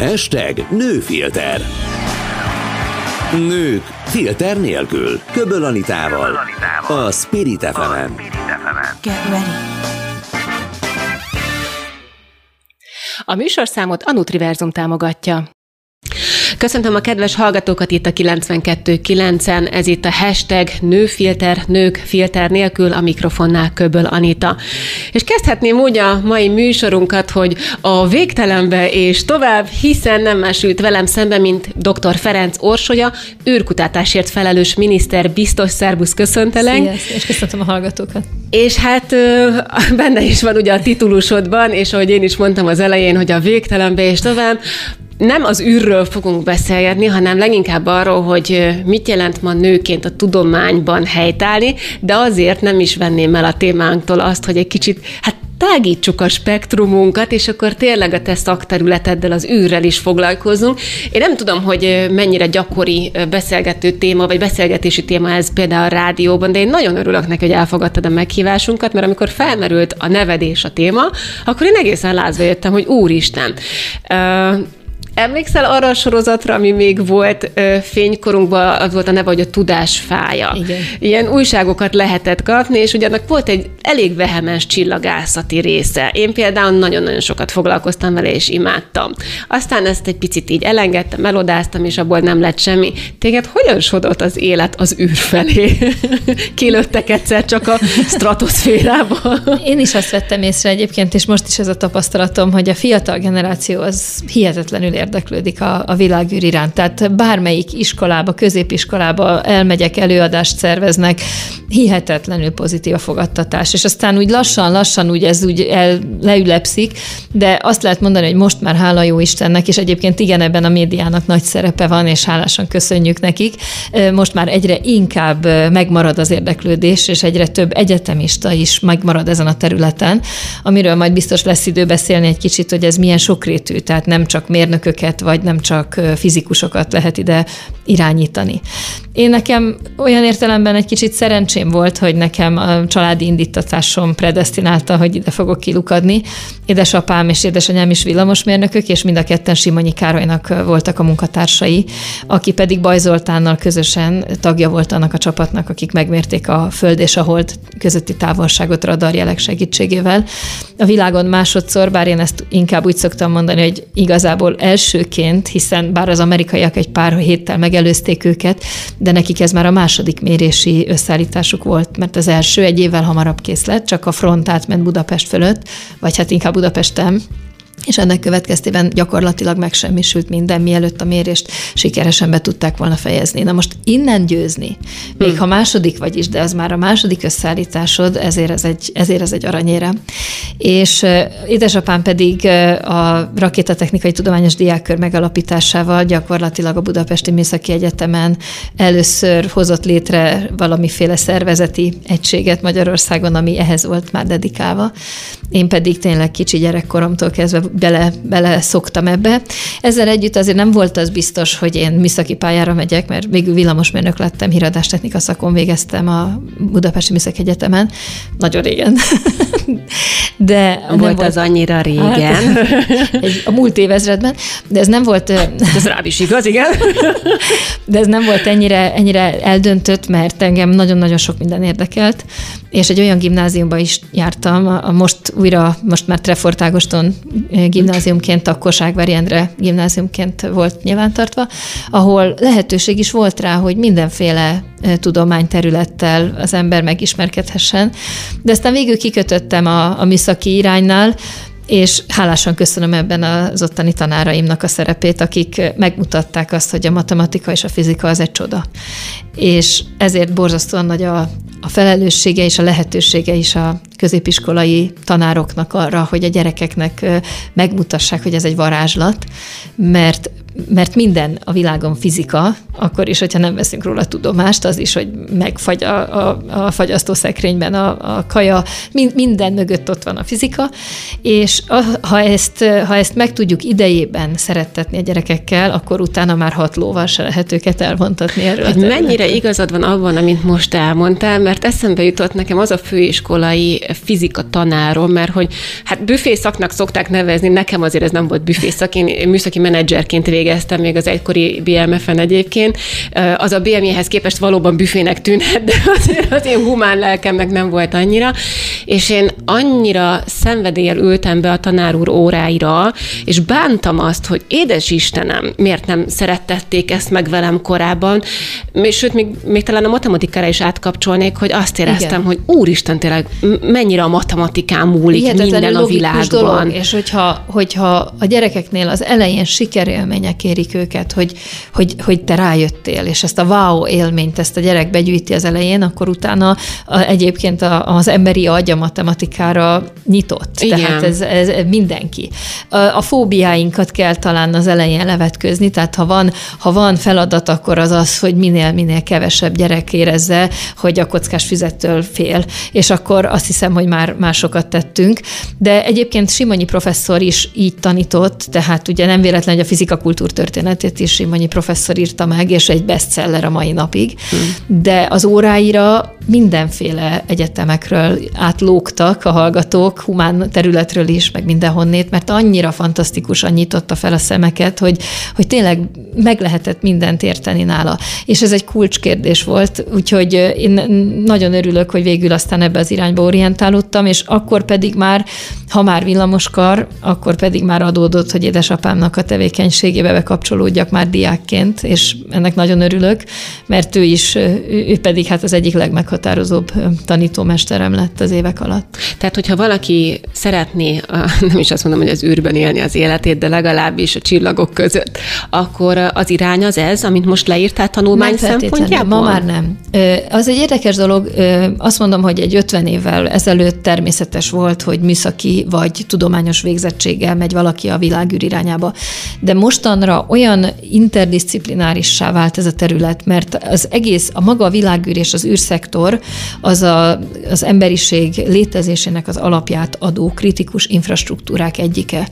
Hashtag nőfilter. Nők filter nélkül. Köböl Anitával. A Spirit fm Get ready. A műsorszámot a Nutriverzum támogatja. Köszöntöm a kedves hallgatókat itt a 92.9-en, ez itt a hashtag nőfilter, nők filter nélkül, a mikrofonnál Köböl Anita. És kezdhetném úgy a mai műsorunkat, hogy a végtelenbe és tovább, hiszen nem másült velem szembe, mint dr. Ferenc Orsolya, űrkutatásért felelős miniszter, biztos szervusz, köszöntelek. Sziasztok, és köszöntöm a hallgatókat. És hát benne is van ugye a titulusodban, és ahogy én is mondtam az elején, hogy a végtelenbe és tovább, nem az űrről fogunk beszélgetni, hanem leginkább arról, hogy mit jelent ma nőként a tudományban helytállni, de azért nem is venném el a témánktól azt, hogy egy kicsit, hát tágítsuk a spektrumunkat, és akkor tényleg a te szakterületeddel, az űrrel is foglalkozunk. Én nem tudom, hogy mennyire gyakori beszélgető téma, vagy beszélgetési téma ez például a rádióban, de én nagyon örülök neki, hogy elfogadtad a meghívásunkat, mert amikor felmerült a nevedés a téma, akkor én egészen lázba jöttem, hogy úristen, Emlékszel arra a sorozatra, ami még volt ö, fénykorunkban, az volt a neve, hogy a tudás fája. Igen. Ilyen újságokat lehetett kapni, és ugye annak volt egy elég vehemens csillagászati része. Én például nagyon-nagyon sokat foglalkoztam vele, és imádtam. Aztán ezt egy picit így elengedtem, elodáztam, és abból nem lett semmi. Téged hogyan sodott az élet az űr felé? Kilőttek egyszer csak a stratoszférába. Én is azt vettem észre egyébként, és most is ez a tapasztalatom, hogy a fiatal generáció az hihetetlenül érdeklődik a, a világűr iránt. Tehát bármelyik iskolába, középiskolába elmegyek, előadást szerveznek, hihetetlenül pozitív a fogadtatás. És aztán úgy lassan-lassan úgy ez úgy el, leülepszik, de azt lehet mondani, hogy most már hála jó Istennek, és egyébként igen, ebben a médiának nagy szerepe van, és hálásan köszönjük nekik. Most már egyre inkább megmarad az érdeklődés, és egyre több egyetemista is megmarad ezen a területen, amiről majd biztos lesz idő beszélni egy kicsit, hogy ez milyen sokrétű, tehát nem csak mérnökök mérnököket, vagy nem csak fizikusokat lehet ide irányítani. Én nekem olyan értelemben egy kicsit szerencsém volt, hogy nekem a családi indítatásom predestinálta, hogy ide fogok kilukadni. Édesapám és édesanyám is villamosmérnökök, és mind a ketten Simonyi Károlynak voltak a munkatársai, aki pedig Bajzoltánnal közösen tagja volt annak a csapatnak, akik megmérték a Föld és a Hold közötti távolságot radarjelek segítségével. A világon másodszor, bár én ezt inkább úgy szoktam mondani, hogy igazából elsőként, hiszen bár az amerikaiak egy pár héttel megelőzték őket, de nekik ez már a második mérési összeállításuk volt, mert az első egy évvel hamarabb kész lett, csak a front átment Budapest fölött, vagy hát inkább Budapesten, és ennek következtében gyakorlatilag megsemmisült minden, mielőtt a mérést sikeresen be tudták volna fejezni. Na most innen győzni, még hmm. ha második vagy is, de az már a második összeállításod, ezért ez egy, ezért ez egy aranyére. És édesapám pedig a Rakétatechnikai Tudományos Diákkör megalapításával gyakorlatilag a Budapesti Műszaki Egyetemen először hozott létre valamiféle szervezeti egységet Magyarországon, ami ehhez volt már dedikálva. Én pedig tényleg kicsi gyerekkoromtól kezdve bele, bele szoktam ebbe. Ezzel együtt azért nem volt az biztos, hogy én műszaki pályára megyek, mert végül villamosmérnök lettem, híradástechnika szakon végeztem a Budapesti Műszaki Egyetemen. Nagyon régen. De volt, nem volt az annyira régen. Hát, egy, a múlt évezredben, de ez nem volt... Ez rád is igaz, igen. De ez nem volt ennyire, ennyire eldöntött, mert engem nagyon-nagyon sok minden érdekelt, és egy olyan gimnáziumba is jártam, a most újra, most már Trefort Ágoston gimnáziumként, akkor Ságvári Endre gimnáziumként volt nyilvántartva, ahol lehetőség is volt rá, hogy mindenféle tudományterülettel az ember megismerkedhessen. De aztán végül kikötöttem a, a műszaki iránynál, és hálásan köszönöm ebben az ottani tanáraimnak a szerepét, akik megmutatták azt, hogy a matematika és a fizika az egy csoda. És ezért borzasztóan nagy a, a felelőssége és a lehetősége is a középiskolai tanároknak arra, hogy a gyerekeknek megmutassák, hogy ez egy varázslat, mert mert minden a világon fizika, akkor is, hogyha nem veszünk róla tudomást, az is, hogy megfagy a, a, a fagyasztószekrényben a, a kaja, mind, minden mögött ott van a fizika, és a, ha, ezt, ha ezt meg tudjuk idejében szerettetni a gyerekekkel, akkor utána már hat lóval se lehet őket elvontatni erről. Hogy mennyire igazad van abban, amit most elmondtál, mert eszembe jutott nekem az a főiskolai fizika tanárom, mert hogy hát büfészaknak szokták nevezni, nekem azért ez nem volt büfészak, én műszaki menedzserként végeztem még az egykori BMF-en egyébként. Az a BMI-hez képest valóban büfének tűnhet, de azért az én humán lelkemnek nem volt annyira. És én annyira szenvedélyel ültem be a tanár úr óráira, és bántam azt, hogy édes Istenem, miért nem szerettették ezt meg velem korábban, sőt, még, még talán a matematikára is átkapcsolnék, hogy azt éreztem, Igen. hogy úristen, tényleg mennyire a matematikán múlik Hihetetlen minden a világban. Dolog, és hogyha, hogyha a gyerekeknél az elején sikerélmények érik őket, hogy, hogy, hogy te rájöttél, és ezt a wow élményt, ezt a gyerek begyűjti az elején, akkor utána a, egyébként a, az emberi agy a matematikára nyitott. Igen. Tehát ez, ez mindenki. A, a fóbiáinkat kell talán az elején levetközni, tehát ha van, ha van feladat, akkor az az, hogy minél, minél kevesebb gyerek érezze, hogy a kockás füzettől fél, és akkor azt hiszem, hogy már másokat tettünk. De egyébként Simonyi professzor is így tanított, tehát ugye nem véletlen, hogy a fizika kultúrtörténetét is Simonyi professzor írta meg, és egy bestseller a mai napig. Hmm. De az óráira mindenféle egyetemekről átlógtak a hallgatók, humán területről is, meg mindenhonnét, mert annyira fantasztikusan nyitotta fel a szemeket, hogy, hogy tényleg meg lehetett mindent érteni nála. És ez egy kulcskérdés volt, úgyhogy én nagyon örülök, hogy végül aztán ebbe az irányba orientálódtam, és akkor pedig már, ha már villamoskar, akkor pedig már adódott, hogy édesapámnak a tevékenységébe bekapcsolódjak már diákként, és ennek nagyon örülök, mert ő is, ő pedig hát az egyik legmeghatározóbb tanítómesterem lett az évek alatt. Tehát, hogyha valaki szeretné, nem is azt mondom, hogy az űrben élni az életét, de legalábbis a csillagok között, akkor az irány az ez, amit most leírtál tanulmány szempontjából? Ma már nem. Az egy érdekes dolog, azt mondom, hogy egy 50 évvel ezelőtt természetes volt, hogy műszaki vagy tudományos végzettséggel megy valaki a világűr irányába. De mostanra olyan interdisziplinárissá vált ez a terület, mert az egész, a maga a világűr és az űrszektor az a, az emberiség létezésének az alapját adó kritikus infrastruktúrák egyike.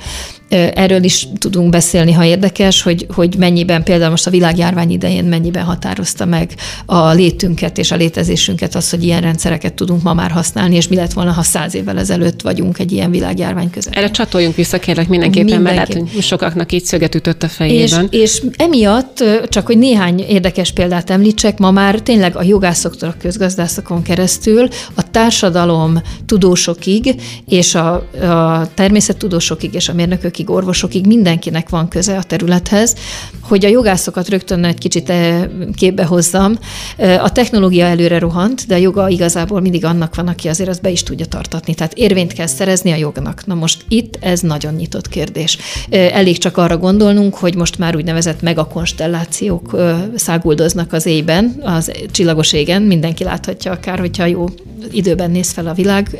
Erről is tudunk beszélni, ha érdekes, hogy, hogy mennyiben például most a világjárvány idején mennyiben határozta meg a létünket és a létezésünket az, hogy ilyen rendszereket tudunk ma már használni, és mi lett volna, ha száz évvel ezelőtt vagyunk egy ilyen világjárvány között. Erre csatoljunk vissza, kérlek mindenképpen, Mindenki. mert lehet, hogy sokaknak így szöget ütött a fejében. És, és emiatt, csak hogy néhány érdekes példát említsek, ma már tényleg a jogászoktól a közgazdászokon keresztül a társadalom tudósokig, és a, a természettudósokig, és a mérnökökig, orvosokig mindenkinek van köze a területhez, hogy a jogászokat rögtön egy kicsit eh, képbe hozzam. Eh, a technológia előre rohant, de a joga igazából mindig annak van, aki azért azt be is tudja tartatni. Tehát érvényt kell szerezni a jognak. Na most itt ez nagyon nyitott kérdés. Eh, elég csak arra gondolnunk, hogy most már úgynevezett megakonstellációk száguldoznak az éjben, az csillagos égen, mindenki láthatja akár, hogyha jó időben néz fel a világ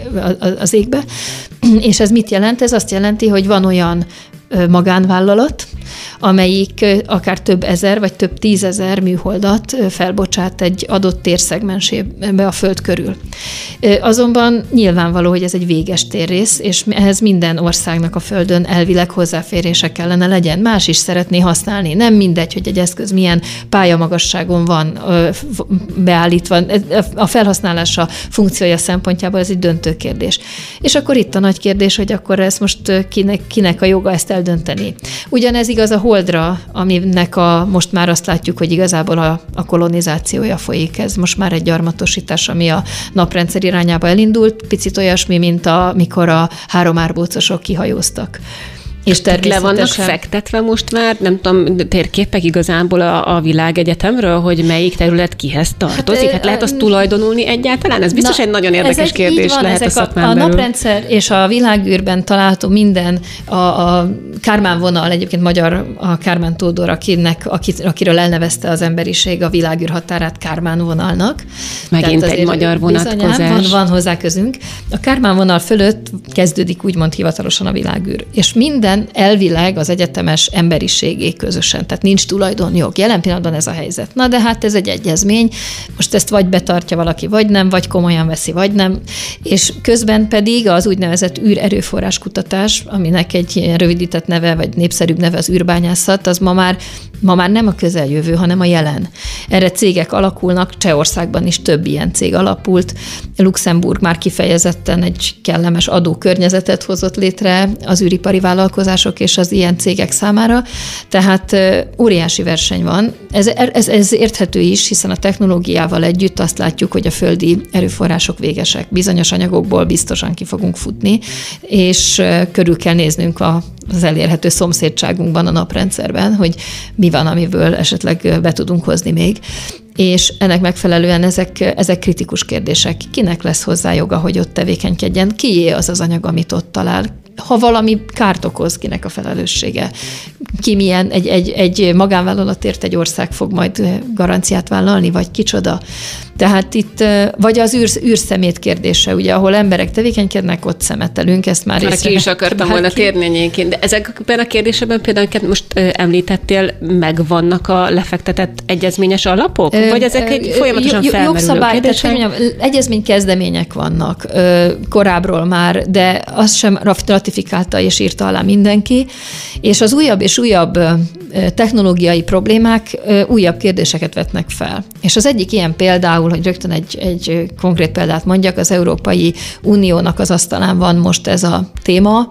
az égbe. És ez mit jelent? Ez azt jelenti, hogy van olyan magánvállalat, amelyik akár több ezer vagy több tízezer műholdat felbocsát egy adott térszegmensébe a Föld körül. Azonban nyilvánvaló, hogy ez egy véges térrész, és ehhez minden országnak a Földön elvileg hozzáférése kellene legyen. Más is szeretné használni. Nem mindegy, hogy egy eszköz milyen pályamagasságon van beállítva. A felhasználása funkciója szempontjából ez egy döntő kérdés. És akkor itt a nagy kérdés, hogy akkor ezt most kinek, kinek a joga ezt eldönteni. Ugyanez igaz a holdra, aminek a, most már azt látjuk, hogy igazából a, a kolonizációja folyik. Ez most már egy gyarmatosítás, ami a naprendszer irányába elindult, picit olyasmi, mint amikor a három árbócosok kihajóztak. És. Le vannak fektetve most már, nem tudom, térképek igazából a, a világegyetemről, hogy melyik terület kihez tartozik? Hát, hát lehet azt tulajdonulni egyáltalán? Ez biztos na, egy nagyon érdekes kérdés van, lehet ezek a, a, a naprendszer és a világűrben található minden, a, a Kármán vonal, egyébként magyar a Kármán Tódor, akinek, akit, akiről elnevezte az emberiség a világűr határát Kármán vonalnak. Megint egy magyar vonatkozás. van, van hozzá közünk. A Kármán vonal fölött kezdődik úgymond hivatalosan a világűr. És minden minden elvileg az egyetemes emberiségé közösen, tehát nincs tulajdonjog. Jelen pillanatban ez a helyzet. Na de hát ez egy egyezmény, most ezt vagy betartja valaki, vagy nem, vagy komolyan veszi, vagy nem, és közben pedig az úgynevezett űrerőforrás kutatás, aminek egy rövidített neve, vagy népszerűbb neve az űrbányászat, az ma már Ma már nem a közeljövő, hanem a jelen. Erre cégek alakulnak, Csehországban is több ilyen cég alapult. Luxemburg már kifejezetten egy kellemes adókörnyezetet hozott létre az űripari vállalkozások és az ilyen cégek számára. Tehát óriási verseny van. Ez, ez, ez érthető is, hiszen a technológiával együtt azt látjuk, hogy a földi erőforrások végesek. Bizonyos anyagokból biztosan ki fogunk futni, és körül kell néznünk az elérhető szomszédságunkban, a naprendszerben, hogy mi van, amiből esetleg be tudunk hozni még. És ennek megfelelően ezek, ezek kritikus kérdések. Kinek lesz hozzá joga, hogy ott tevékenykedjen? Kié az az anyag, amit ott talál? Ha valami kárt okoz, kinek a felelőssége. Ki milyen, egy, egy, egy magánvállalatért egy ország fog majd garanciát vállalni, vagy kicsoda. Tehát itt, vagy az űr, űrszemét kérdése, ugye, ahol emberek tevékenykednek, ott szemetelünk, ezt már Már ki is akartam volna térni egyébként. De ezekben a kérdésekben például most említettél, megvannak a lefektetett egyezményes alapok? Vagy ezek egy folyamatosan felmerülő jogszabály? Tehát, mondjam, egyezmény kezdemények vannak korábbról már, de azt sem ratifikálta és írta alá mindenki, és az újabb és újabb technológiai problémák újabb kérdéseket vetnek fel. És az egyik ilyen például, hogy rögtön egy, egy konkrét példát mondjak, az Európai Uniónak az asztalán van most ez a téma,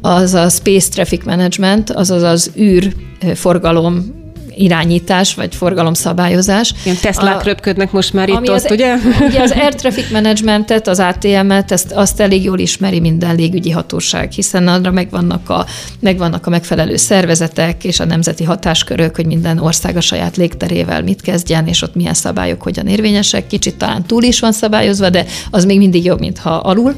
az a Space Traffic Management, azaz az űrforgalom irányítás, vagy forgalomszabályozás. Ilyen Teslák a, röpködnek most már itt az, ott, ugye? Ugye az Air Traffic Managementet, az ATM-et, ezt, azt elég jól ismeri minden légügyi hatóság, hiszen arra megvannak a, megvannak a megfelelő szervezetek és a nemzeti hatáskörök, hogy minden ország a saját légterével mit kezdjen, és ott milyen szabályok hogyan érvényesek. Kicsit talán túl is van szabályozva, de az még mindig jobb, mintha alul.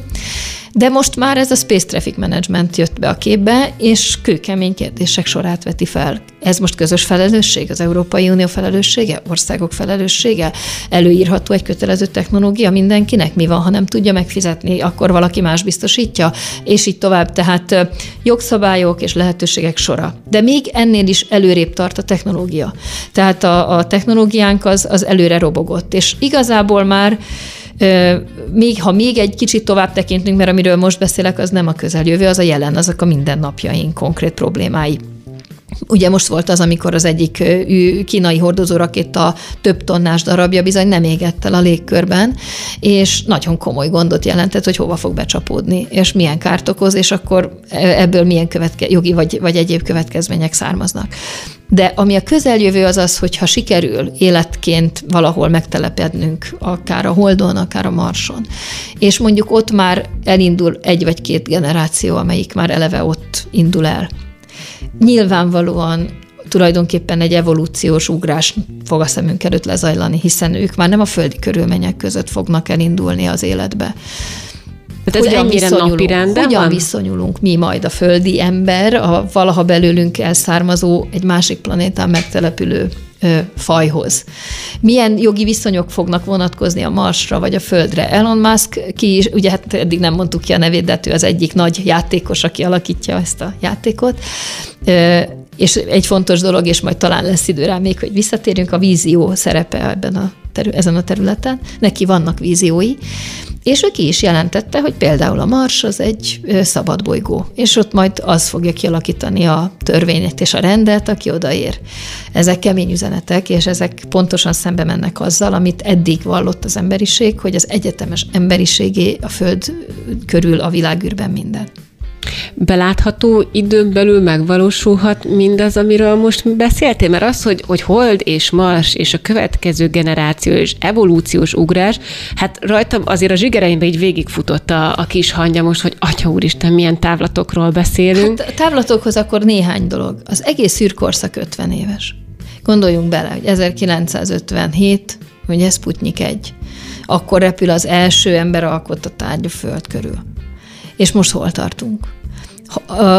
De most már ez a Space Traffic Management jött be a képbe, és kőkemény kérdések sorát veti fel. Ez most közös felelősség, az Európai Unió felelőssége, országok felelőssége? Előírható egy kötelező technológia mindenkinek? Mi van, ha nem tudja megfizetni, akkor valaki más biztosítja? És így tovább. Tehát jogszabályok és lehetőségek sora. De még ennél is előrébb tart a technológia. Tehát a, a technológiánk az, az előre robogott. És igazából már még, ha még egy kicsit tovább tekintünk, mert amiről most beszélek, az nem a közeljövő, az a jelen, azok a mindennapjaink konkrét problémái. Ugye most volt az, amikor az egyik kínai hordozórakéta több tonnás darabja bizony nem égett el a légkörben, és nagyon komoly gondot jelentett, hogy hova fog becsapódni, és milyen kárt okoz, és akkor ebből milyen követke, jogi vagy, vagy egyéb következmények származnak. De ami a közeljövő az az, hogy ha sikerül életként valahol megtelepednünk, akár a Holdon, akár a Marson, és mondjuk ott már elindul egy vagy két generáció, amelyik már eleve ott indul el, nyilvánvalóan tulajdonképpen egy evolúciós ugrás fog a szemünk előtt lezajlani, hiszen ők már nem a földi körülmények között fognak elindulni az életbe. Tehát ez hogyan ennyire viszonyulunk, hogyan van? viszonyulunk mi majd a földi ember, a valaha belőlünk elszármazó, egy másik planétán megtelepülő ö, fajhoz. Milyen jogi viszonyok fognak vonatkozni a Marsra vagy a Földre? Elon Musk ki is, ugye hát eddig nem mondtuk ki a nevét, de hát ő az egyik nagy játékos, aki alakítja ezt a játékot. Ö, és egy fontos dolog, és majd talán lesz idő rá még, hogy visszatérjünk, a vízió szerepe ebben a ezen a területen. Neki vannak víziói, és ő ki is jelentette, hogy például a Mars az egy szabad bolygó, és ott majd az fogja kialakítani a törvényt és a rendet, aki odaér. Ezek kemény üzenetek, és ezek pontosan szembe mennek azzal, amit eddig vallott az emberiség, hogy az egyetemes emberiségé a Föld körül a világűrben minden belátható időn belül megvalósulhat mindaz, amiről most beszéltél? Mert az, hogy, hogy Hold és Mars és a következő generáció és evolúciós ugrás, hát rajtam azért a zsigereimbe így végigfutott a, a kis hangja most, hogy atya úristen, milyen távlatokról beszélünk. Hát távlatokhoz akkor néhány dolog. Az egész űrkorszak 50 éves. Gondoljunk bele, hogy 1957, hogy ez Sputnik egy. Akkor repül az első ember alkotta tárgy a Föld körül. És most hol tartunk?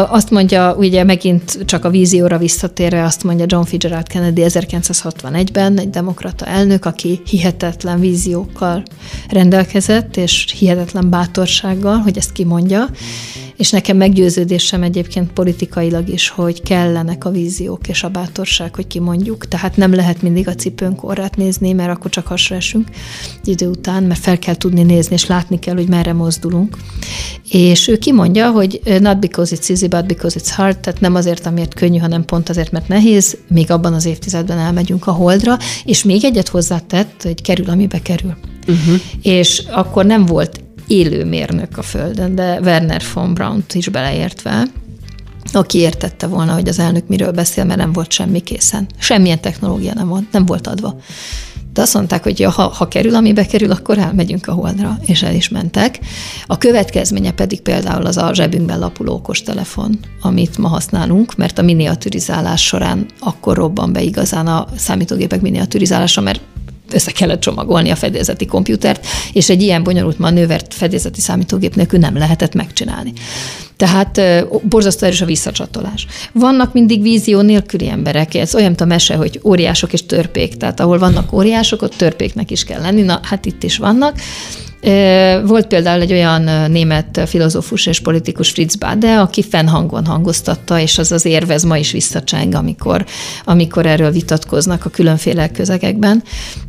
Azt mondja, ugye megint csak a vízióra visszatérve, azt mondja John Fitzgerald Kennedy 1961-ben, egy demokrata elnök, aki hihetetlen víziókkal rendelkezett, és hihetetlen bátorsággal, hogy ezt kimondja, és nekem meggyőződésem egyébként politikailag is, hogy kellenek a víziók és a bátorság, hogy kimondjuk. Tehát nem lehet mindig a cipőnk orrát nézni, mert akkor csak hasra esünk idő után, mert fel kell tudni nézni, és látni kell, hogy merre mozdulunk. És ő kimondja, hogy not because it's it's easy, but because it's hard, tehát nem azért, amiért könnyű, hanem pont azért, mert nehéz, még abban az évtizedben elmegyünk a holdra, és még egyet hozzátett, hogy kerül, amibe kerül. Uh-huh. És akkor nem volt élő mérnök a Földön, de Werner von Braun-t is beleértve, aki értette volna, hogy az elnök miről beszél, mert nem volt semmi készen. Semmilyen technológia nem volt, nem volt adva. De azt mondták, hogy ja, ha, ha kerül, amibe kerül, akkor elmegyünk a holdra, és el is mentek. A következménye pedig például az a zsebünkben lapuló okostelefon, amit ma használunk, mert a miniaturizálás során akkor robban be igazán a számítógépek miniaturizálása, mert össze kellett csomagolni a fedélzeti komputert, és egy ilyen bonyolult manővert fedélzeti számítógép nélkül nem lehetett megcsinálni. Tehát borzasztó erős a visszacsatolás. Vannak mindig vízió nélküli emberek, ez olyan, mint a mese, hogy óriások és törpék, tehát ahol vannak óriások, ott törpéknek is kell lenni, na hát itt is vannak. Volt például egy olyan német filozófus és politikus Fritz Bade, aki fennhangon hangoztatta, és az az érvez ma is visszacseng, amikor, amikor erről vitatkoznak a különféle közegekben,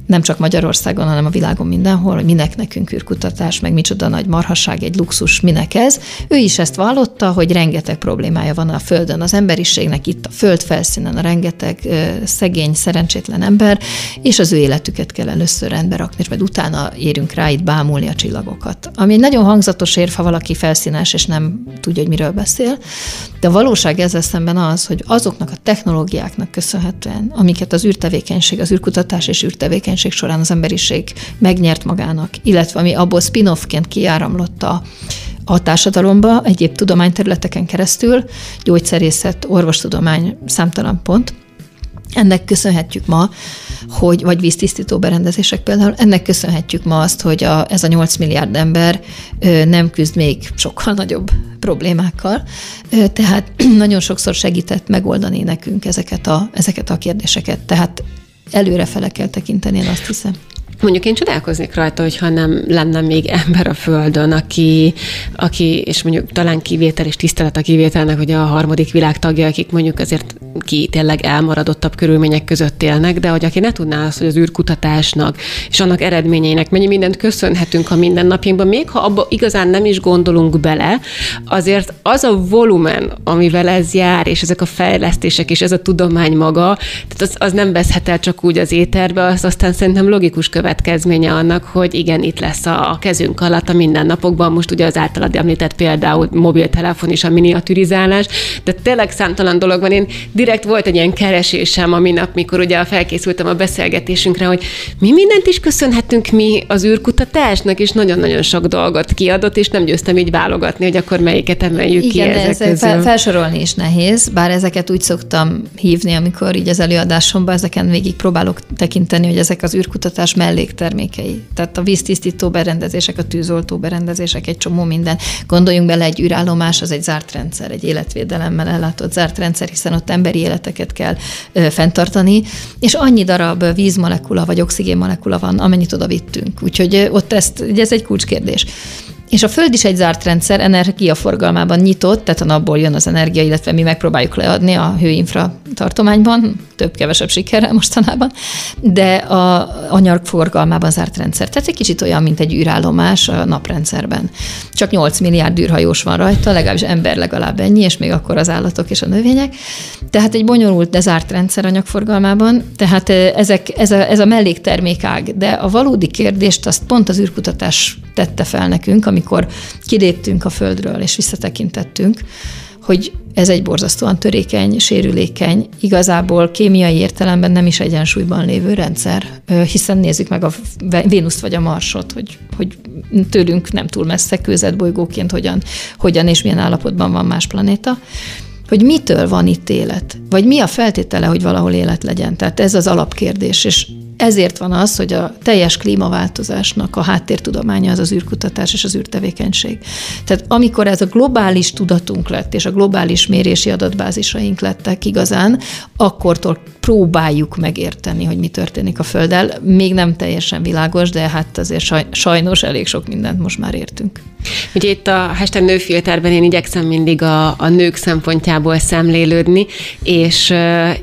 nem csak Magyarországon, hanem a világon mindenhol, hogy minek nekünk űrkutatás, meg micsoda nagy marhaság, egy luxus, minek ez. Ő is ezt vallotta, hogy rengeteg problémája van a Földön az emberiségnek, itt a Föld felszínen a rengeteg szegény, szerencsétlen ember, és az ő életüket kell először rendbe rakni, és majd utána érünk rá itt bámulni a csillagokat. Ami egy nagyon hangzatos érv, ha valaki felszínes, és nem tudja, hogy miről beszél, de a valóság ezzel szemben az, hogy azoknak a technológiáknak köszönhetően, amiket az űrtevékenység, az űrkutatás és űrtevékenység tevékenység során az emberiség megnyert magának, illetve ami abból spin-offként kiáramlott a, a társadalomba egyéb tudományterületeken keresztül, gyógyszerészet, orvostudomány, számtalan pont. Ennek köszönhetjük ma, hogy, vagy víztisztító berendezések például, ennek köszönhetjük ma azt, hogy a, ez a 8 milliárd ember ö, nem küzd még sokkal nagyobb problémákkal, ö, tehát nagyon sokszor segített megoldani nekünk ezeket a, ezeket a kérdéseket. Tehát előre fele kell tekinteni, én azt hiszem. Mondjuk én csodálkoznék rajta, hogyha nem lenne még ember a Földön, aki, aki és mondjuk talán kivétel és tisztelet a kivételnek, hogy a harmadik világ tagja, akik mondjuk azért ki tényleg elmaradottabb körülmények között élnek, de hogy aki ne tudná azt, hogy az űrkutatásnak és annak eredményeinek mennyi mindent köszönhetünk a mindennapjainkban, még ha abba igazán nem is gondolunk bele, azért az a volumen, amivel ez jár, és ezek a fejlesztések, és ez a tudomány maga, tehát az, az nem veszhet el csak úgy az éterbe, az aztán szerintem logikus következménye annak, hogy igen, itt lesz a, a kezünk alatt a mindennapokban, most ugye az általad említett például mobiltelefon és a miniaturizálás, de tényleg számtalan dolog van. Én direkt volt egy ilyen keresésem a minap, mikor ugye felkészültem a beszélgetésünkre, hogy mi mindent is köszönhetünk mi az űrkutatásnak, és nagyon-nagyon sok dolgot kiadott, és nem győztem így válogatni, hogy akkor melyiket emeljük Igen, ki ezek ezek fel, felsorolni is nehéz, bár ezeket úgy szoktam hívni, amikor így az előadásomban ezeken végig próbálok tekinteni, hogy ezek az űrkutatás melléktermékei. Tehát a víztisztító berendezések, a tűzoltó berendezések, egy csomó minden. Gondoljunk bele, egy űrállomás az egy zárt rendszer, egy életvédelemmel ellátott zárt rendszer, hiszen ott emberi életeket kell ö, fenntartani, és annyi darab vízmolekula vagy oxigénmolekula van, amennyit oda vittünk. Úgyhogy ott ezt, ugye ez egy kulcskérdés. És a Föld is egy zárt rendszer, energiaforgalmában nyitott, tehát a napból jön az energia, illetve mi megpróbáljuk leadni a hőinfra tartományban, több-kevesebb sikerrel mostanában, de a anyag forgalmában zárt rendszer. Tehát egy kicsit olyan, mint egy űrállomás a naprendszerben. Csak 8 milliárd űrhajós van rajta, legalábbis ember legalább ennyi, és még akkor az állatok és a növények. Tehát egy bonyolult, de zárt rendszer anyagforgalmában, tehát ezek, ez, a, ez a melléktermékág. De a valódi kérdést azt pont az űrkutatás tette fel nekünk, amikor kiléptünk a Földről és visszatekintettünk, hogy ez egy borzasztóan törékeny, sérülékeny, igazából kémiai értelemben nem is egyensúlyban lévő rendszer, hiszen nézzük meg a Vénuszt vagy a Marsot, hogy, hogy tőlünk nem túl messze kőzetbolygóként hogyan, hogyan és milyen állapotban van más planéta. Hogy mitől van itt élet, vagy mi a feltétele, hogy valahol élet legyen. Tehát ez az alapkérdés, és ezért van az, hogy a teljes klímaváltozásnak a háttértudománya az az űrkutatás és az űrtevékenység. Tehát amikor ez a globális tudatunk lett, és a globális mérési adatbázisaink lettek igazán, akkortól próbáljuk megérteni, hogy mi történik a Földdel. Még nem teljesen világos, de hát azért sajnos elég sok mindent most már értünk. Ugye itt a hashtag nőfilterben én igyekszem mindig a, a nők szempontjából szemlélődni, és,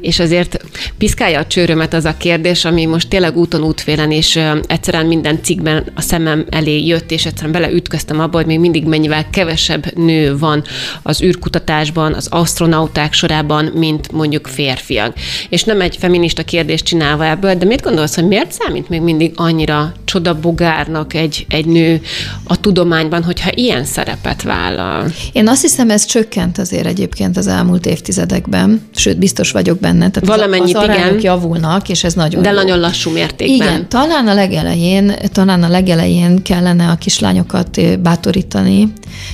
és azért piszkálja a csőrömet az a kérdés, ami most tényleg úton útfélen, és egyszerűen minden cikkben a szemem elé jött, és egyszerűen beleütköztem abba, hogy még mindig mennyivel kevesebb nő van az űrkutatásban, az astronauták sorában, mint mondjuk férfiak. És nem egy feminista kérdést csinálva ebből, de mit gondolsz, hogy miért számít még mindig annyira csodabogárnak egy, egy nő a tudományban, hogyha ilyen szerepet vállal? Én azt hiszem, ez csökkent azért egyébként az elmúlt évtizedekben, sőt, biztos vagyok benne. Tehát Valamennyit, az, az igen. javulnak, és ez nagyon De jó. nagyon lassú mértékben. Igen, talán a legelején, talán a legelején kellene a kislányokat bátorítani,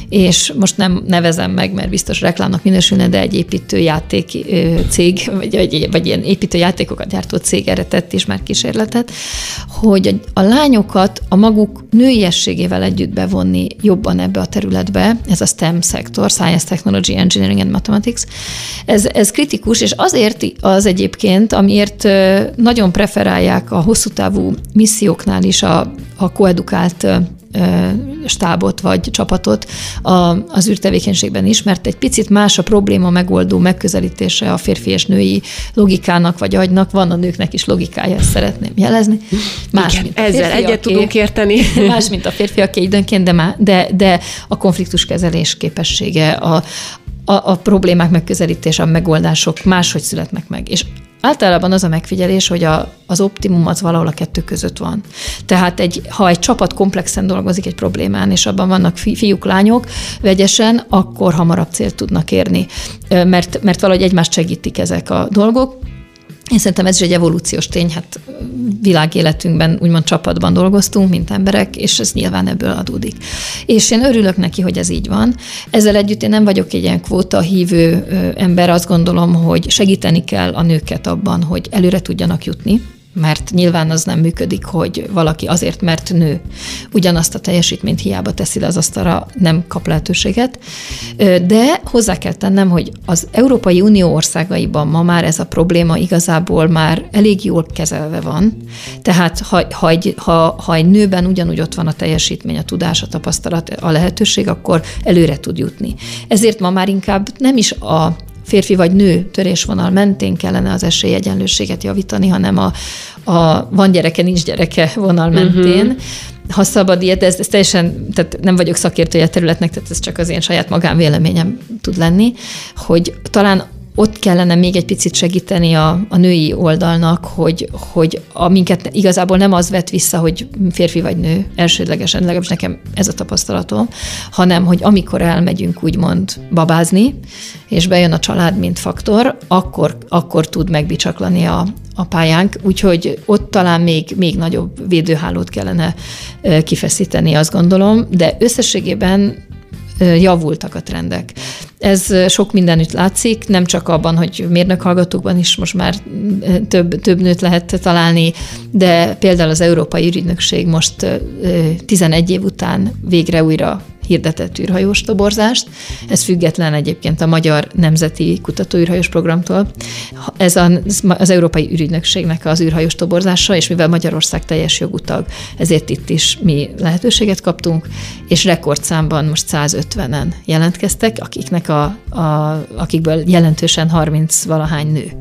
és most nem nevezem meg, mert biztos reklámnak minősülne, de egy építőjáték cég, vagy, vagy, vagy ilyen építőjátékokat gyártó cég erre tett is már kísérletet, hogy a lányokat a maguk nőiességével együtt bevonni jobban ebbe a területbe, ez a STEM szektor, Science, Technology, Engineering and Mathematics. Ez, ez kritikus, és azért az egyébként, amiért nagyon preferálják a hosszú távú misszióknál is a, a koedukált stábot vagy csapatot az űrtevékenységben is, mert egy picit más a probléma megoldó megközelítése a férfi és női logikának vagy agynak. Van a nőknek is logikája, ezt szeretném jelezni. Más, Igen, mint a ezzel egyet tudunk érteni. Más, mint a férfiak időnként, de, má, de, de a konfliktuskezelés képessége, a, a, a problémák megközelítése, a megoldások máshogy születnek meg. És Általában az a megfigyelés, hogy a, az optimum az valahol a kettő között van. Tehát egy, ha egy csapat komplexen dolgozik egy problémán, és abban vannak fi, fiúk, lányok vegyesen, akkor hamarabb célt tudnak érni, mert, mert valahogy egymást segítik ezek a dolgok. Én szerintem ez is egy evolúciós tény, hát világéletünkben úgymond csapatban dolgoztunk, mint emberek, és ez nyilván ebből adódik. És én örülök neki, hogy ez így van. Ezzel együtt én nem vagyok egy ilyen kvóta hívő ember, azt gondolom, hogy segíteni kell a nőket abban, hogy előre tudjanak jutni, mert nyilván az nem működik, hogy valaki azért, mert nő, ugyanazt a teljesítményt hiába teszi le az asztalra, nem kap lehetőséget. De hozzá kell tennem, hogy az Európai Unió országaiban ma már ez a probléma igazából már elég jól kezelve van. Tehát ha, ha, egy, ha, ha egy nőben ugyanúgy ott van a teljesítmény, a tudás, a tapasztalat, a lehetőség, akkor előre tud jutni. Ezért ma már inkább nem is a férfi vagy nő törésvonal mentén kellene az esélyegyenlőséget javítani, hanem a, a van gyereke, nincs gyereke vonal mentén. Uh-huh ha szabad ilyet, de ez, ez teljesen, tehát nem vagyok szakértője a területnek, tehát ez csak az én saját magánvéleményem tud lenni, hogy talán ott kellene még egy picit segíteni a, a női oldalnak, hogy, hogy a minket igazából nem az vet vissza, hogy férfi vagy nő, elsődlegesen, legalábbis nekem ez a tapasztalatom, hanem, hogy amikor elmegyünk úgymond babázni, és bejön a család, mint faktor, akkor, akkor tud megbicsaklani a, a pályánk, úgyhogy ott talán még, még nagyobb védőhálót kellene kifeszíteni, azt gondolom, de összességében javultak a trendek. Ez sok mindenütt látszik, nem csak abban, hogy mérnök hallgatókban is most már több, több nőt lehet találni, de például az Európai Ügynökség most 11 év után végre újra hirdetett űrhajós toborzást. Ez független egyébként a Magyar Nemzeti Kutatóűrhajós Programtól. Ez az Európai Ürügynökségnek az űrhajós toborzása, és mivel Magyarország teljes jogú tag, ezért itt is mi lehetőséget kaptunk, és rekordszámban most 150-en jelentkeztek, akiknek a, a, akikből jelentősen 30 valahány nő.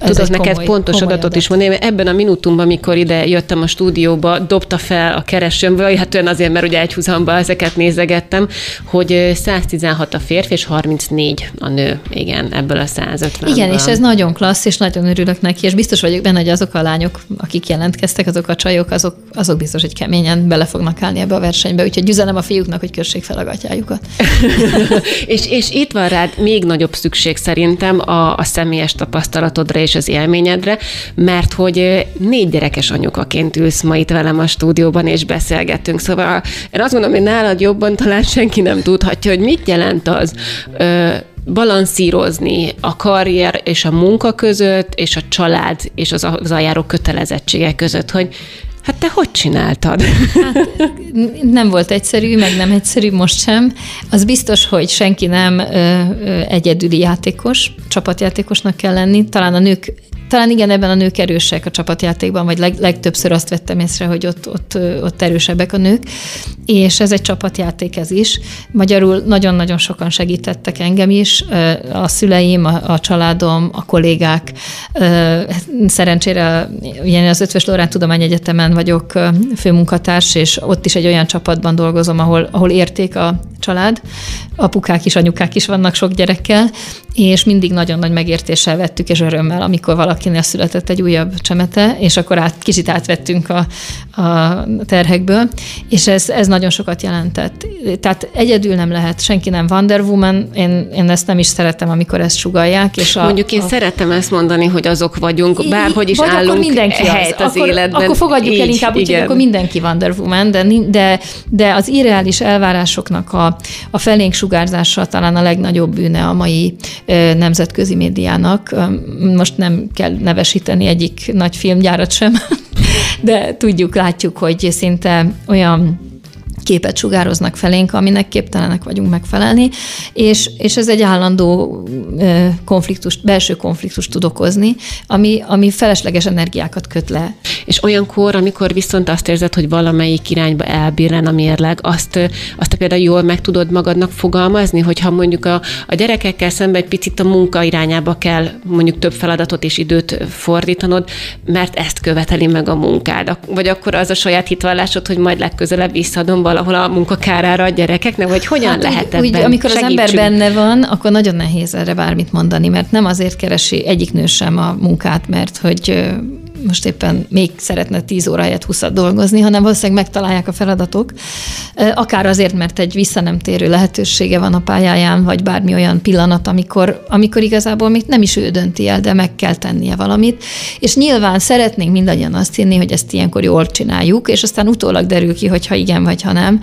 Ez Tudod neked komoly, pontos komoly adatot adat. is mondani, mert ebben a minutumban, amikor ide jöttem a stúdióba, dobta fel a keresőmből, hát olyan azért, mert ugye egyhuzamba ezeket nézeget vettem, hogy 116 a férfi, és 34 a nő, igen, ebből a 150 Igen, és ez nagyon klassz, és nagyon örülök neki, és biztos vagyok benne, hogy azok a lányok, akik jelentkeztek, azok a csajok, azok, azok biztos, hogy keményen bele fognak állni ebbe a versenybe, úgyhogy üzenem a fiúknak, hogy kössék fel a gatyájukat. és, és itt van rád még nagyobb szükség szerintem a, a személyes tapasztalatodra és az élményedre, mert hogy négy gyerekes anyukaként ülsz ma itt velem a stúdióban, és beszélgetünk. Szóval én azt gondolom, hogy nálad jobban talán talán senki nem tudhatja, hogy mit jelent az ö, balanszírozni a karrier és a munka között, és a család és az, az ajáró között, hogy Hát te hogy csináltad? Hát, nem volt egyszerű, meg nem egyszerű most sem. Az biztos, hogy senki nem ö, ö, egyedüli játékos, csapatjátékosnak kell lenni. Talán a nők talán igen, ebben a nők erősek a csapatjátékban, vagy leg, legtöbbször azt vettem észre, hogy ott, ott, ott erősebbek a nők, és ez egy csapatjáték ez is. Magyarul nagyon-nagyon sokan segítettek engem is, a szüleim, a, a családom, a kollégák. Szerencsére ugye az Ötvös Lorán Tudományegyetemen vagyok főmunkatárs, és ott is egy olyan csapatban dolgozom, ahol, ahol érték a család, apukák is, anyukák is vannak sok gyerekkel, és mindig nagyon nagy megértéssel vettük, és örömmel, amikor valakinél született egy újabb csemete, és akkor át, kicsit átvettünk a, a terhekből, és ez, ez nagyon sokat jelentett. Tehát egyedül nem lehet, senki nem Wonder Woman, én, én ezt nem is szeretem, amikor ezt sugalják. És a, Mondjuk én a, szeretem ezt mondani, hogy azok vagyunk, bárhogy is vagy állunk akkor mindenki helyt az, az akkor, életben. Akkor fogadjuk így, el inkább úgy, hogy akkor mindenki Wonder Woman, de, de, de az irreális elvárásoknak a, a felénk sugárzása talán a legnagyobb bűne a mai nemzetközi médiának. Most nem kell nevesíteni egyik nagy filmgyárat sem, de tudjuk, látjuk, hogy szinte olyan képet sugároznak felénk, aminek képtelenek vagyunk megfelelni, és, és ez egy állandó konfliktus, belső konfliktus tud okozni, ami, ami felesleges energiákat köt le. És olyankor, amikor viszont azt érzed, hogy valamelyik irányba elbírren a mérleg, azt, azt például jól meg tudod magadnak fogalmazni, hogyha mondjuk a, a gyerekekkel szemben egy picit a munka irányába kell mondjuk több feladatot és időt fordítanod, mert ezt követeli meg a munkád. Vagy akkor az a saját hitvallásod, hogy majd legközelebb visszadom valahol a munkakárára a gyerekeknek, vagy hogyan hát lehet úgy, ebben? Úgy, amikor Segítsünk. az ember benne van, akkor nagyon nehéz erre bármit mondani, mert nem azért keresi egyik nő sem a munkát, mert hogy most éppen még szeretne 10 óra helyett 20 dolgozni, hanem valószínűleg megtalálják a feladatok. Akár azért, mert egy vissza nem térő lehetősége van a pályáján, vagy bármi olyan pillanat, amikor, amikor igazából még nem is ő dönti el, de meg kell tennie valamit. És nyilván szeretnénk mindannyian azt hinni, hogy ezt ilyenkor jól csináljuk, és aztán utólag derül ki, hogy ha igen vagy ha nem.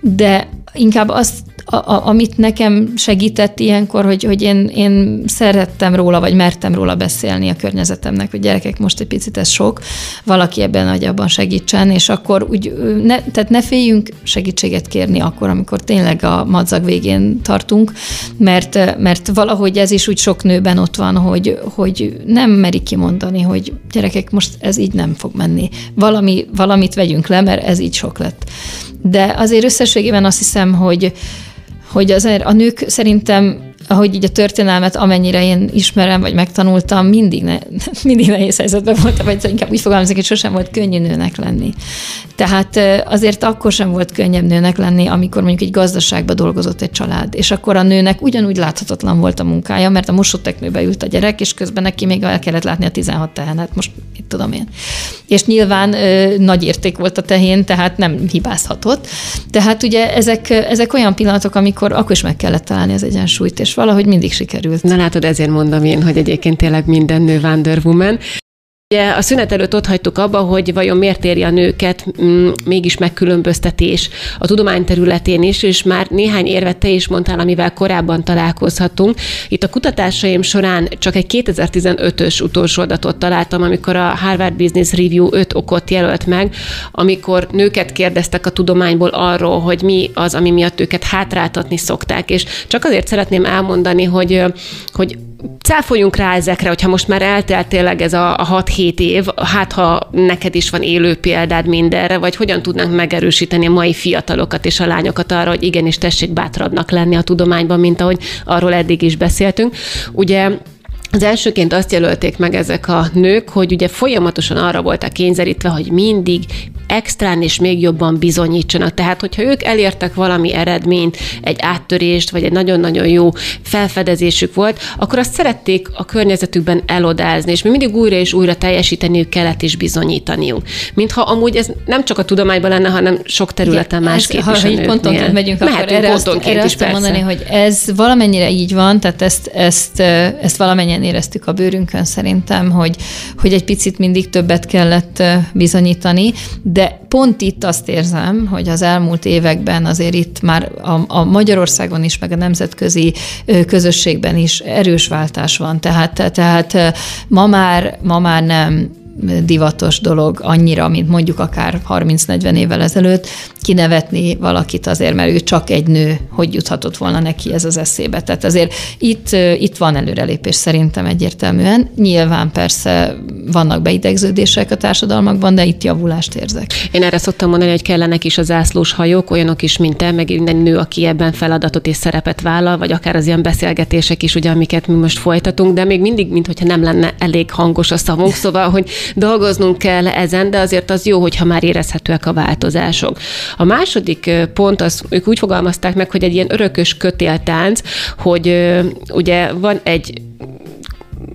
De inkább azt a, a, amit nekem segített ilyenkor, hogy, hogy én, én szerettem róla, vagy mertem róla beszélni a környezetemnek, hogy gyerekek, most egy picit ez sok, valaki ebben nagyabban segítsen, és akkor úgy, ne, tehát ne féljünk segítséget kérni akkor, amikor tényleg a madzag végén tartunk, mert, mert valahogy ez is úgy sok nőben ott van, hogy, hogy nem merik kimondani, hogy gyerekek, most ez így nem fog menni. Valami, valamit vegyünk le, mert ez így sok lett. De azért összességében azt hiszem, hogy, hogy azért a nők szerintem ahogy így a történelmet, amennyire én ismerem, vagy megtanultam, mindig, ne, mindig nehéz helyzetben voltam, vagy inkább úgy fogalmazok, hogy sosem volt könnyű nőnek lenni. Tehát azért akkor sem volt könnyebb nőnek lenni, amikor mondjuk egy gazdaságban dolgozott egy család, és akkor a nőnek ugyanúgy láthatatlan volt a munkája, mert a mosóteknőbe ült a gyerek, és közben neki még el kellett látni a 16 tehenet, most mit tudom én. És nyilván ö, nagy érték volt a tehén, tehát nem hibázhatott. Tehát ugye ezek, ezek olyan pillanatok, amikor akkor is meg kellett találni az egyensúlyt, és valahogy mindig sikerült. Na látod, ezért mondom én, hogy egyébként tényleg minden nő Wonder Woman. Ugye a szünet előtt ott hagytuk abba, hogy vajon miért éri a nőket mm, mégis megkülönböztetés a tudomány területén is, és már néhány érvet te is mondtál, amivel korábban találkozhatunk. Itt a kutatásaim során csak egy 2015-ös utolsó adatot találtam, amikor a Harvard Business Review 5 okot jelölt meg, amikor nőket kérdeztek a tudományból arról, hogy mi az, ami miatt őket hátráltatni szokták. És csak azért szeretném elmondani, hogy, hogy cáfoljunk rá ezekre, hogyha most már eltelt tényleg ez a, a 6-7 év, hát ha neked is van élő példád mindenre, vagy hogyan tudnánk megerősíteni a mai fiatalokat és a lányokat arra, hogy igenis tessék bátrabbnak lenni a tudományban, mint ahogy arról eddig is beszéltünk. Ugye az elsőként azt jelölték meg ezek a nők, hogy ugye folyamatosan arra voltak kényszerítve, hogy mindig extrán és még jobban bizonyítsanak. Tehát, hogyha ők elértek valami eredményt, egy áttörést, vagy egy nagyon-nagyon jó felfedezésük volt, akkor azt szerették a környezetükben elodázni, és mi mindig újra és újra teljesíteniük kellett és bizonyítaniuk. Mintha amúgy ez nem csak a tudományban lenne, hanem sok területen Igen, másképp ez, is. Ha így pontonként megyünk, Mehetünk akkor erre azt, erre is azt mondani, hogy ez valamennyire így van, tehát ezt, ezt, ezt valamennyien éreztük a bőrünkön szerintem, hogy, hogy egy picit mindig többet kellett bizonyítani, de pont itt azt érzem, hogy az elmúlt években azért itt már a, a Magyarországon is, meg a nemzetközi közösségben is erős váltás van. Tehát, tehát ma már, ma már nem divatos dolog annyira, mint mondjuk akár 30-40 évvel ezelőtt, kinevetni valakit azért, mert ő csak egy nő, hogy juthatott volna neki ez az eszébe. Tehát azért itt, itt van előrelépés szerintem egyértelműen. Nyilván persze vannak beidegződések a társadalmakban, de itt javulást érzek. Én erre szoktam mondani, hogy kellenek is a zászlós hajók, olyanok is, mint te, meg minden nő, aki ebben feladatot és szerepet vállal, vagy akár az ilyen beszélgetések is, ugye, amiket mi most folytatunk, de még mindig, mintha nem lenne elég hangos a szavunk, szóval, hogy dolgoznunk kell ezen, de azért az jó, hogyha már érezhetőek a változások. A második pont, az ők úgy fogalmazták meg, hogy egy ilyen örökös kötéltánc, hogy ugye van egy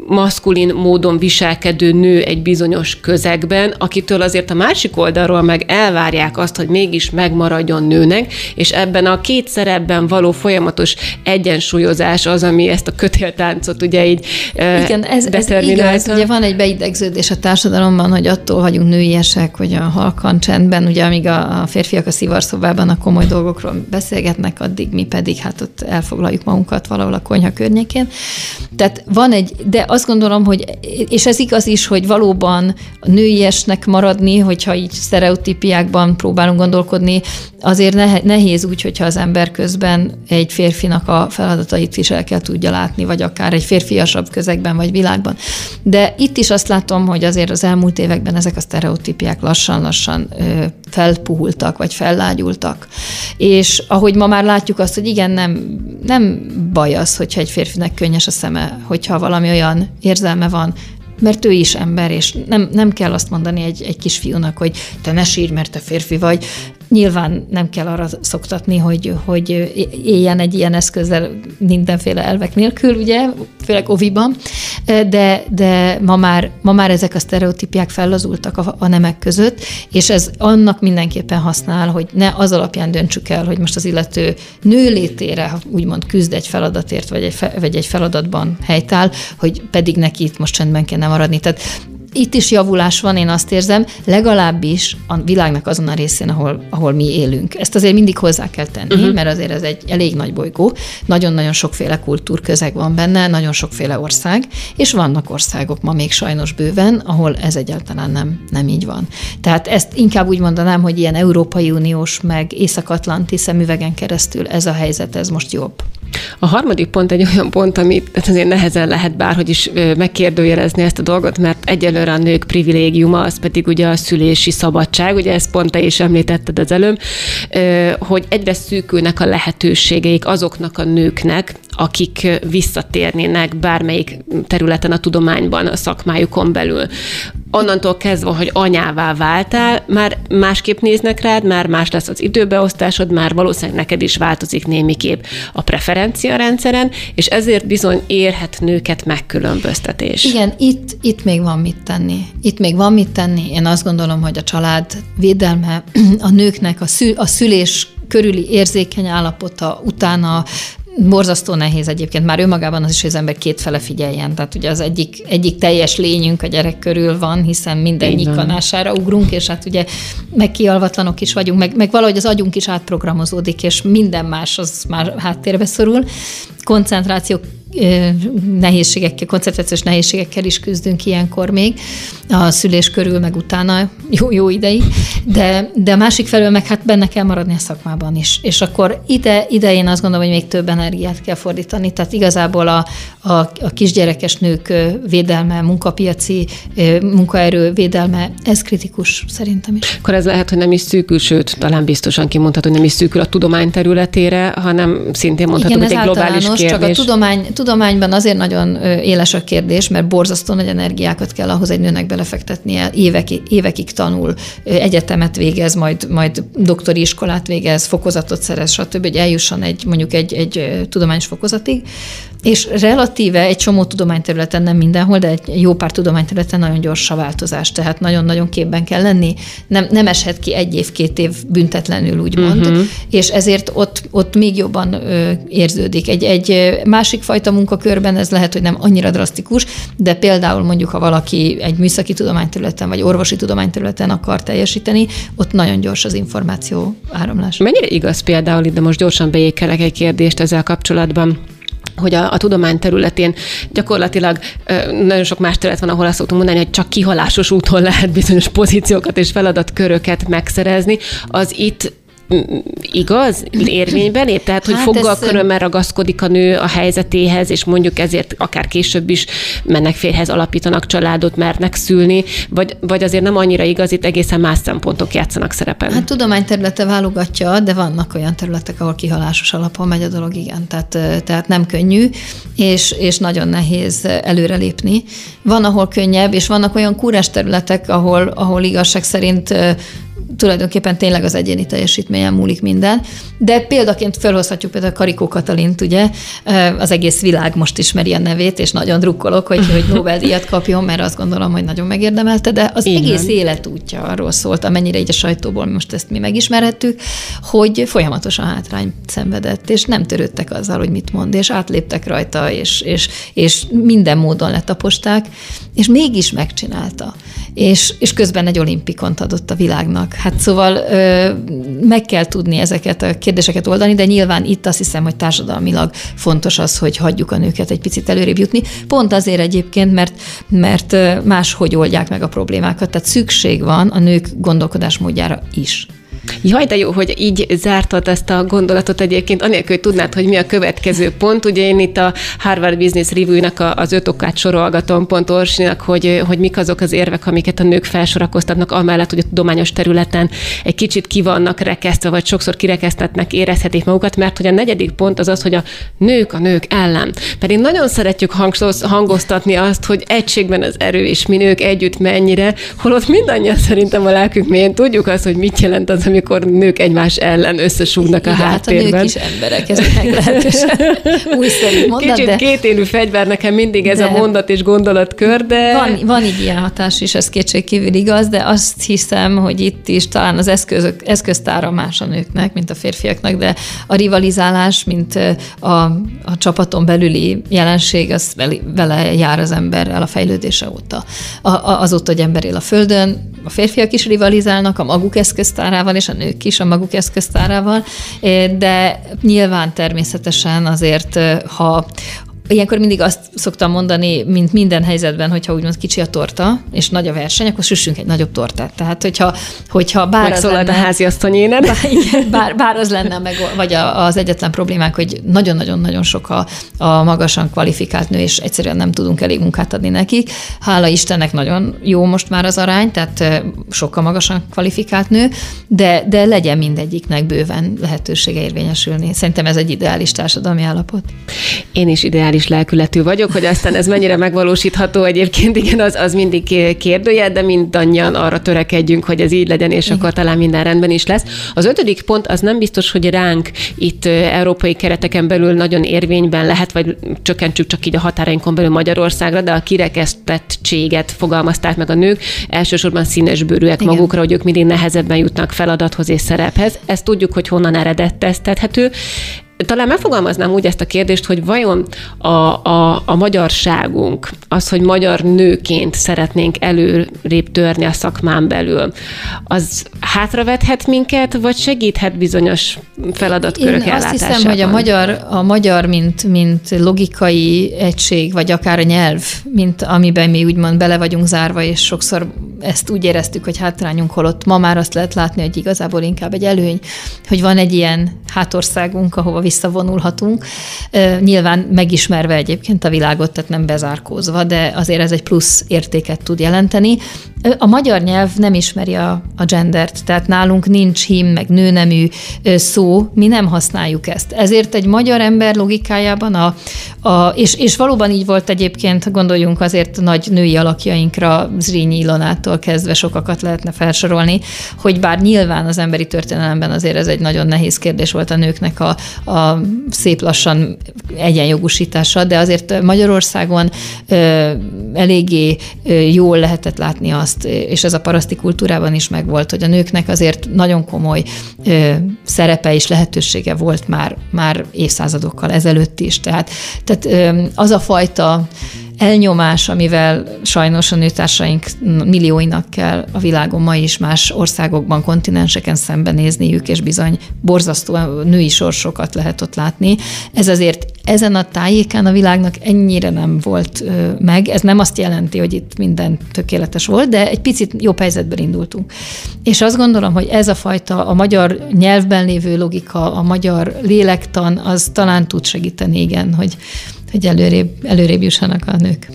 maszkulin módon viselkedő nő egy bizonyos közegben, akitől azért a másik oldalról meg elvárják azt, hogy mégis megmaradjon nőnek, és ebben a két szerepben való folyamatos egyensúlyozás az, ami ezt a kötéltáncot ugye így Igen, ez, ez igaz. Ugye van egy beidegződés a társadalomban, hogy attól vagyunk nőiesek, hogy a halkan csendben, ugye amíg a, férfiak a szivarszobában a komoly dolgokról beszélgetnek, addig mi pedig hát ott elfoglaljuk magunkat valahol a konyha környékén. Tehát van egy, de azt gondolom, hogy, és ez igaz is, hogy valóban nőiesnek maradni, hogyha így sztereotípiákban próbálunk gondolkodni, azért nehéz úgy, hogyha az ember közben egy férfinak a feladatait is el kell tudja látni, vagy akár egy férfiasabb közegben, vagy világban. De itt is azt látom, hogy azért az elmúlt években ezek a sztereotípiák lassan-lassan felpuhultak, vagy fellágyultak. És ahogy ma már látjuk azt, hogy igen, nem, nem baj az, hogyha egy férfinek könnyes a szeme, hogyha valami olyan érzelme van, mert ő is ember, és nem, nem kell azt mondani egy, egy kisfiúnak, hogy te ne sírj, mert te férfi vagy. Nyilván nem kell arra szoktatni, hogy, hogy éljen egy ilyen eszközzel mindenféle elvek nélkül, ugye, főleg oviban, de, de ma, már, ma már ezek a sztereotípiák fellazultak a, a nemek között, és ez annak mindenképpen használ, hogy ne az alapján döntsük el, hogy most az illető nő létére úgymond küzd egy feladatért, vagy egy, fe, vagy egy feladatban helytáll, hogy pedig neki itt most csendben kell maradni. Tehát itt is javulás van, én azt érzem, legalábbis a világnak azon a részén, ahol, ahol mi élünk. Ezt azért mindig hozzá kell tenni, uh-huh. mert azért ez egy elég nagy bolygó, nagyon-nagyon sokféle kultúrközeg van benne, nagyon sokféle ország, és vannak országok ma még sajnos bőven, ahol ez egyáltalán nem, nem így van. Tehát ezt inkább úgy mondanám, hogy ilyen Európai Uniós, meg Észak-Atlanti szemüvegen keresztül ez a helyzet, ez most jobb. A harmadik pont egy olyan pont, amit azért nehezen lehet bárhogy is megkérdőjelezni ezt a dolgot, mert egyelőre a nők privilégiuma, az pedig ugye a szülési szabadság, ugye ezt pont te is említetted az előbb, hogy egyre szűkülnek a lehetőségeik azoknak a nőknek, akik visszatérnének bármelyik területen a tudományban, a szakmájukon belül. Onnantól kezdve, hogy anyává váltál, már másképp néznek rád, már más lesz az időbeosztásod, már valószínűleg neked is változik némiképp a preferencia rendszeren, és ezért bizony érhet nőket megkülönböztetés. Igen, itt, itt még van mit tenni. Itt még van mit tenni. Én azt gondolom, hogy a család védelme, a nőknek a, szül, a szülés körüli érzékeny állapota, utána Borzasztó nehéz egyébként, már önmagában az is, hogy az ember kétfele figyeljen. Tehát ugye az egyik, egyik teljes lényünk a gyerek körül van, hiszen minden nyikanására ugrunk, és hát ugye meg kialvatlanok is vagyunk, meg, meg valahogy az agyunk is átprogramozódik, és minden más az már háttérbe szorul. Koncentráció nehézségekkel, koncentrációs nehézségekkel is küzdünk ilyenkor még, a szülés körül, meg utána jó, jó ideig, de, de a másik felől meg hát benne kell maradni a szakmában is. És akkor ide, ide én azt gondolom, hogy még több energiát kell fordítani, tehát igazából a, a, a kisgyerekes nők védelme, munkapiaci munkaerő védelme, ez kritikus szerintem is. Akkor ez lehet, hogy nem is szűkül, sőt, talán biztosan kimondható, hogy nem is szűkül a tudomány területére, hanem szintén mondható, hogy egy globális kérdés. Csak a tudomány, tudományban azért nagyon éles a kérdés, mert borzasztó nagy energiákat kell ahhoz egy nőnek belefektetnie, évekig, évekig tanul, egyetemet végez, majd, majd doktori iskolát végez, fokozatot szerez, stb., hogy eljusson egy, mondjuk egy, egy tudományos fokozatig, és relatíve egy csomó tudományterületen, nem mindenhol, de egy jó pár tudományterületen nagyon gyors a változás, tehát nagyon-nagyon képben kell lenni. Nem, nem eshet ki egy év, két év büntetlenül, úgymond, uh-huh. és ezért ott, ott még jobban ö, érződik. Egy, egy másik fajta munkakörben ez lehet, hogy nem annyira drasztikus, de például mondjuk, ha valaki egy műszaki tudományterületen vagy orvosi tudományterületen akar teljesíteni, ott nagyon gyors az információ áramlás. Mennyire igaz például, de most gyorsan beékelek egy kérdést ezzel kapcsolatban, hogy a, a tudomány területén gyakorlatilag nagyon sok más terület van, ahol azt szoktunk mondani, hogy csak kihalásos úton lehet bizonyos pozíciókat és feladatköröket megszerezni, az itt igaz, érvényben lép? Tehát, hogy hát foggal ez... körömmel ragaszkodik a nő a helyzetéhez, és mondjuk ezért akár később is mennek férhez, alapítanak családot, mernek szülni, vagy, vagy azért nem annyira igaz, itt egészen más szempontok játszanak szerepen. Hát tudományterülete válogatja, de vannak olyan területek, ahol kihalásos alapon megy a dolog, igen. Tehát, tehát nem könnyű, és, és nagyon nehéz előrelépni. Van, ahol könnyebb, és vannak olyan kúrás területek, ahol, ahol igazság szerint tulajdonképpen tényleg az egyéni teljesítményen múlik minden. De példaként felhozhatjuk például Karikó Katalint, ugye, az egész világ most ismeri a nevét, és nagyon drukkolok, hogy, hogy Nobel-díjat kapjon, mert azt gondolom, hogy nagyon megérdemelte, de az Igen. egész életútja arról szólt, amennyire így a sajtóból most ezt mi megismerhettük, hogy folyamatosan hátrány szenvedett, és nem törődtek azzal, hogy mit mond, és átléptek rajta, és, és, és minden módon letaposták, és mégis megcsinálta. És, és közben egy olimpikont adott a világnak. Hát szóval ö, meg kell tudni ezeket a kérdéseket oldani, de nyilván itt azt hiszem, hogy társadalmilag fontos az, hogy hagyjuk a nőket egy picit előrébb jutni. Pont azért egyébként, mert, mert máshogy oldják meg a problémákat. Tehát szükség van a nők gondolkodásmódjára is. Jaj, de jó, hogy így zártad ezt a gondolatot egyébként, anélkül, hogy tudnád, hogy mi a következő pont. Ugye én itt a Harvard Business Review-nak az öt okát sorolgatom pont Orsinak, hogy, hogy mik azok az érvek, amiket a nők felsorakoztatnak, amellett, hogy a tudományos területen egy kicsit ki vannak rekesztve, vagy sokszor kirekesztetnek, érezhetik magukat, mert hogy a negyedik pont az az, hogy a nők a nők ellen. Pedig nagyon szeretjük hangoztatni azt, hogy egységben az erő, és mi nők együtt mennyire, holott mindannyian szerintem a lelkünk mélyén tudjuk azt, hogy mit jelent az, amikor nők egymás ellen összesúgnak a háttérben. Hát a nők is emberek, ez meglehetősen újszerű mondat, Kicsit de... kétélű fegyver nekem mindig ez de... a mondat és gondolatkör, de... Van, van így ilyen hatás is, ez kétségkívül igaz, de azt hiszem, hogy itt is talán az eszközök, eszköztára más a nőknek, mint a férfiaknak, de a rivalizálás, mint a, a csapaton belüli jelenség, az vele jár az emberrel a fejlődése óta. A, a, azóta, hogy ember él a Földön, a férfiak is rivalizálnak a maguk eszköztárával, és a nők is a maguk eszköztárával, de nyilván természetesen azért, ha Ilyenkor mindig azt szoktam mondani, mint minden helyzetben, hogyha úgymond kicsi a torta, és nagy a verseny, akkor süssünk egy nagyobb tortát. Tehát, hogyha, hogyha bár az lenne, a háziasszonyéned. Bár, igen, bár, bár az lenne, meg, vagy az egyetlen problémánk, hogy nagyon-nagyon-nagyon sok a, a magasan kvalifikált nő, és egyszerűen nem tudunk elég munkát adni nekik. Hála Istennek nagyon jó most már az arány, tehát sokkal magasan kvalifikált nő, de, de legyen mindegyiknek bőven lehetősége érvényesülni. Szerintem ez egy ideális társadalmi állapot. Én is ideális is lelkületű vagyok, hogy aztán ez mennyire megvalósítható egyébként, igen, az, az mindig kérdője, de mindannyian arra törekedjünk, hogy ez így legyen, és igen. akkor talán minden rendben is lesz. Az ötödik pont az nem biztos, hogy ránk itt európai kereteken belül nagyon érvényben lehet, vagy csökkentsük csak így a határainkon belül Magyarországra, de a kirekesztettséget fogalmazták meg a nők, elsősorban színesbőrűek Igen. magukra, hogy ők mindig nehezebben jutnak feladathoz és szerephez. Ezt tudjuk, hogy honnan eredeteztethető. Talán megfogalmaznám úgy ezt a kérdést, hogy vajon a, a, a magyarságunk, az, hogy magyar nőként szeretnénk előrébb törni a szakmán belül, az hátravethet minket, vagy segíthet bizonyos feladatkörök Én azt hiszem, hogy a magyar, a magyar mint, mint logikai egység, vagy akár a nyelv, mint amiben mi úgymond bele vagyunk zárva, és sokszor ezt úgy éreztük, hogy hátrányunk, holott ma már azt lehet látni, hogy igazából inkább egy előny, hogy van egy ilyen hátországunk, ahova visszavonulhatunk. Nyilván megismerve egyébként a világot, tehát nem bezárkózva, de azért ez egy plusz értéket tud jelenteni. A magyar nyelv nem ismeri a, a gendert, tehát nálunk nincs hím, meg nőnemű szó, mi nem használjuk ezt. Ezért egy magyar ember logikájában, a, a, és, és valóban így volt egyébként, gondoljunk azért nagy női alakjainkra, Zrínyi Ilonától kezdve sokakat lehetne felsorolni, hogy bár nyilván az emberi történelemben azért ez egy nagyon nehéz kérdés volt a nőknek a, a szép lassan egyenjogosítása, de azért Magyarországon ö, eléggé ö, jól lehetett látni azt, és ez a paraszti kultúrában is megvolt, hogy a nőknek azért nagyon komoly ö, szerepe és lehetősége volt már, már évszázadokkal ezelőtt is. Tehát, tehát ö, az a fajta elnyomás, amivel sajnos a nőtársaink millióinak kell a világon ma is más országokban, kontinenseken szembenézniük, és bizony borzasztó női sorsokat lehet ott látni. Ez azért ezen a tájékán a világnak ennyire nem volt meg. Ez nem azt jelenti, hogy itt minden tökéletes volt, de egy picit jobb helyzetben indultunk. És azt gondolom, hogy ez a fajta a magyar nyelvben lévő logika, a magyar lélektan, az talán tud segíteni, igen, hogy, hogy előrébb, előrébb jussanak a nők.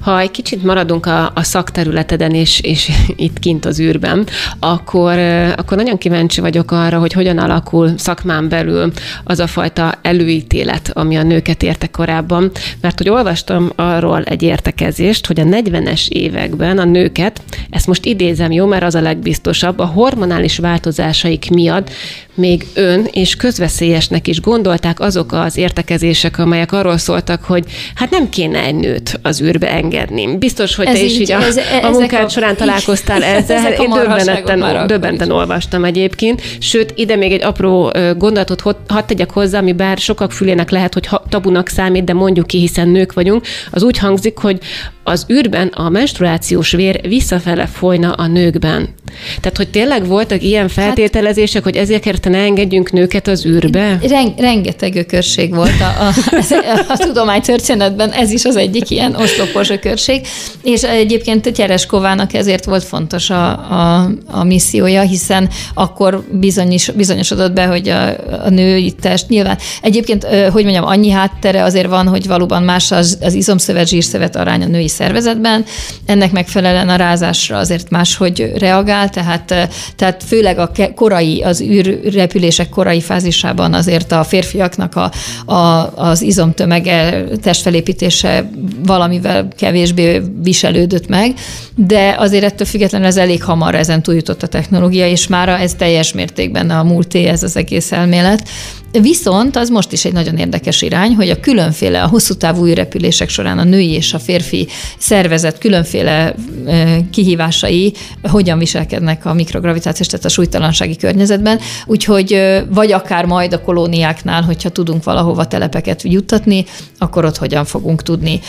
Ha egy kicsit maradunk a, a szakterületeden és, és itt kint az űrben, akkor, akkor nagyon kíváncsi vagyok arra, hogy hogyan alakul szakmán belül az a fajta előítélet, ami a nőket érte korábban. Mert hogy olvastam arról egy értekezést, hogy a 40-es években a nőket, ezt most idézem, jó, mert az a legbiztosabb, a hormonális változásaik miatt még ön és közveszélyesnek is gondolták azok az értekezések, amelyek arról szóltak, hogy hát nem kéne egy nőt az űrbe engedni. Biztos, hogy ez te is így, a, ez, a munkád a, során találkoztál ezzel. Ezek Én döbbenetten, döbbenten olvastam egyébként. Sőt, ide még egy apró gondolatot hadd tegyek hozzá, ami bár sokak fülének lehet, hogy tabunak számít, de mondjuk ki, hiszen nők vagyunk. Az úgy hangzik, hogy az űrben a menstruációs vér visszafele folyna a nőkben. Tehát, hogy tényleg voltak ilyen hát- feltételezések, hát, hogy ezért ne engedjünk nőket az űrbe? Ren, rengeteg ökörség volt a, a, a, a tudománytörténetben, ez is az egyik ilyen oszlopos ökörség, és egyébként Tereskovának ezért volt fontos a, a, a missziója, hiszen akkor bizonyos, bizonyosodott be, hogy a, a női test nyilván. Egyébként, hogy mondjam, annyi háttere azért van, hogy valóban más az, az izomszövet, zsírszövet arány a női szervezetben, ennek megfelelően a rázásra azért máshogy reagál, tehát, tehát főleg a korai, az űrrepülések korai fázisában azért a férfiaknak a, a, az izomtömege, testfelépítése valamivel kevésbé viselődött meg, de azért ettől függetlenül ez elég hamar ezen túljutott a technológia, és már ez teljes mértékben a múlté ez az egész elmélet. Viszont az most is egy nagyon érdekes irány, hogy a különféle, a hosszú távú repülések során a női és a férfi szervezet különféle kihívásai hogyan viselkednek a mikrogravitációs, tehát a súlytalansági környezetben. Úgyhogy vagy akár majd a kolóniáknál, hogyha tudunk valahova telepeket juttatni, akkor ott hogyan fogunk tudni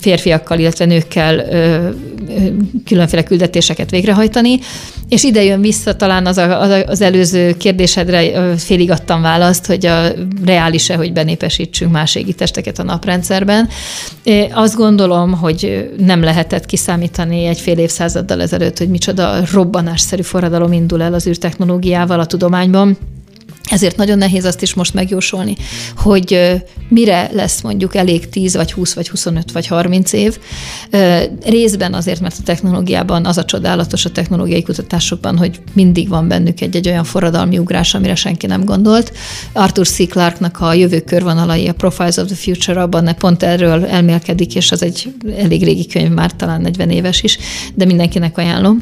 férfiakkal, illetve nőkkel különféle küldetéseket végrehajtani. És ide jön vissza talán az, a, az előző kérdésedre félig adtam választ, hogy a reális-e, hogy benépesítsünk más égitesteket a naprendszerben. Azt gondolom, hogy nem lehetett kiszámítani egy fél évszázaddal ezelőtt, hogy micsoda robbanásszerű forradalom indul el az űrtechnológiával a tudományban ezért nagyon nehéz azt is most megjósolni, hogy mire lesz mondjuk elég 10 vagy 20 vagy 25 vagy 30 év. Részben azért, mert a technológiában az a csodálatos a technológiai kutatásokban, hogy mindig van bennük egy-egy olyan forradalmi ugrás, amire senki nem gondolt. Arthur C. Clarke-nak a jövő körvonalai, a Profiles of the Future, abban pont erről elmélkedik, és az egy elég régi könyv, már talán 40 éves is, de mindenkinek ajánlom.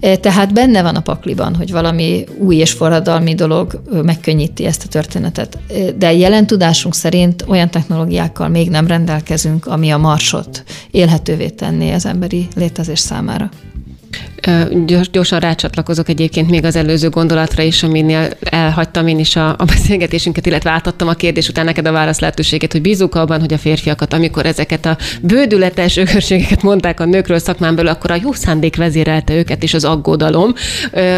Tehát benne van a pakliban, hogy valami új és forradalmi dolog meg megkönnyíti ezt a történetet. De jelen tudásunk szerint olyan technológiákkal még nem rendelkezünk, ami a marsot élhetővé tenné az emberi létezés számára. Gyors, gyorsan rácsatlakozok egyébként még az előző gondolatra is, aminél elhagytam én is a, a beszélgetésünket, illetve átadtam a kérdés után neked a válasz lehetőséget, hogy bízunk abban, hogy a férfiakat, amikor ezeket a bődületes ökörségeket mondták a nőkről szakmán belül, akkor a jó szándék vezérelte őket, és az aggodalom.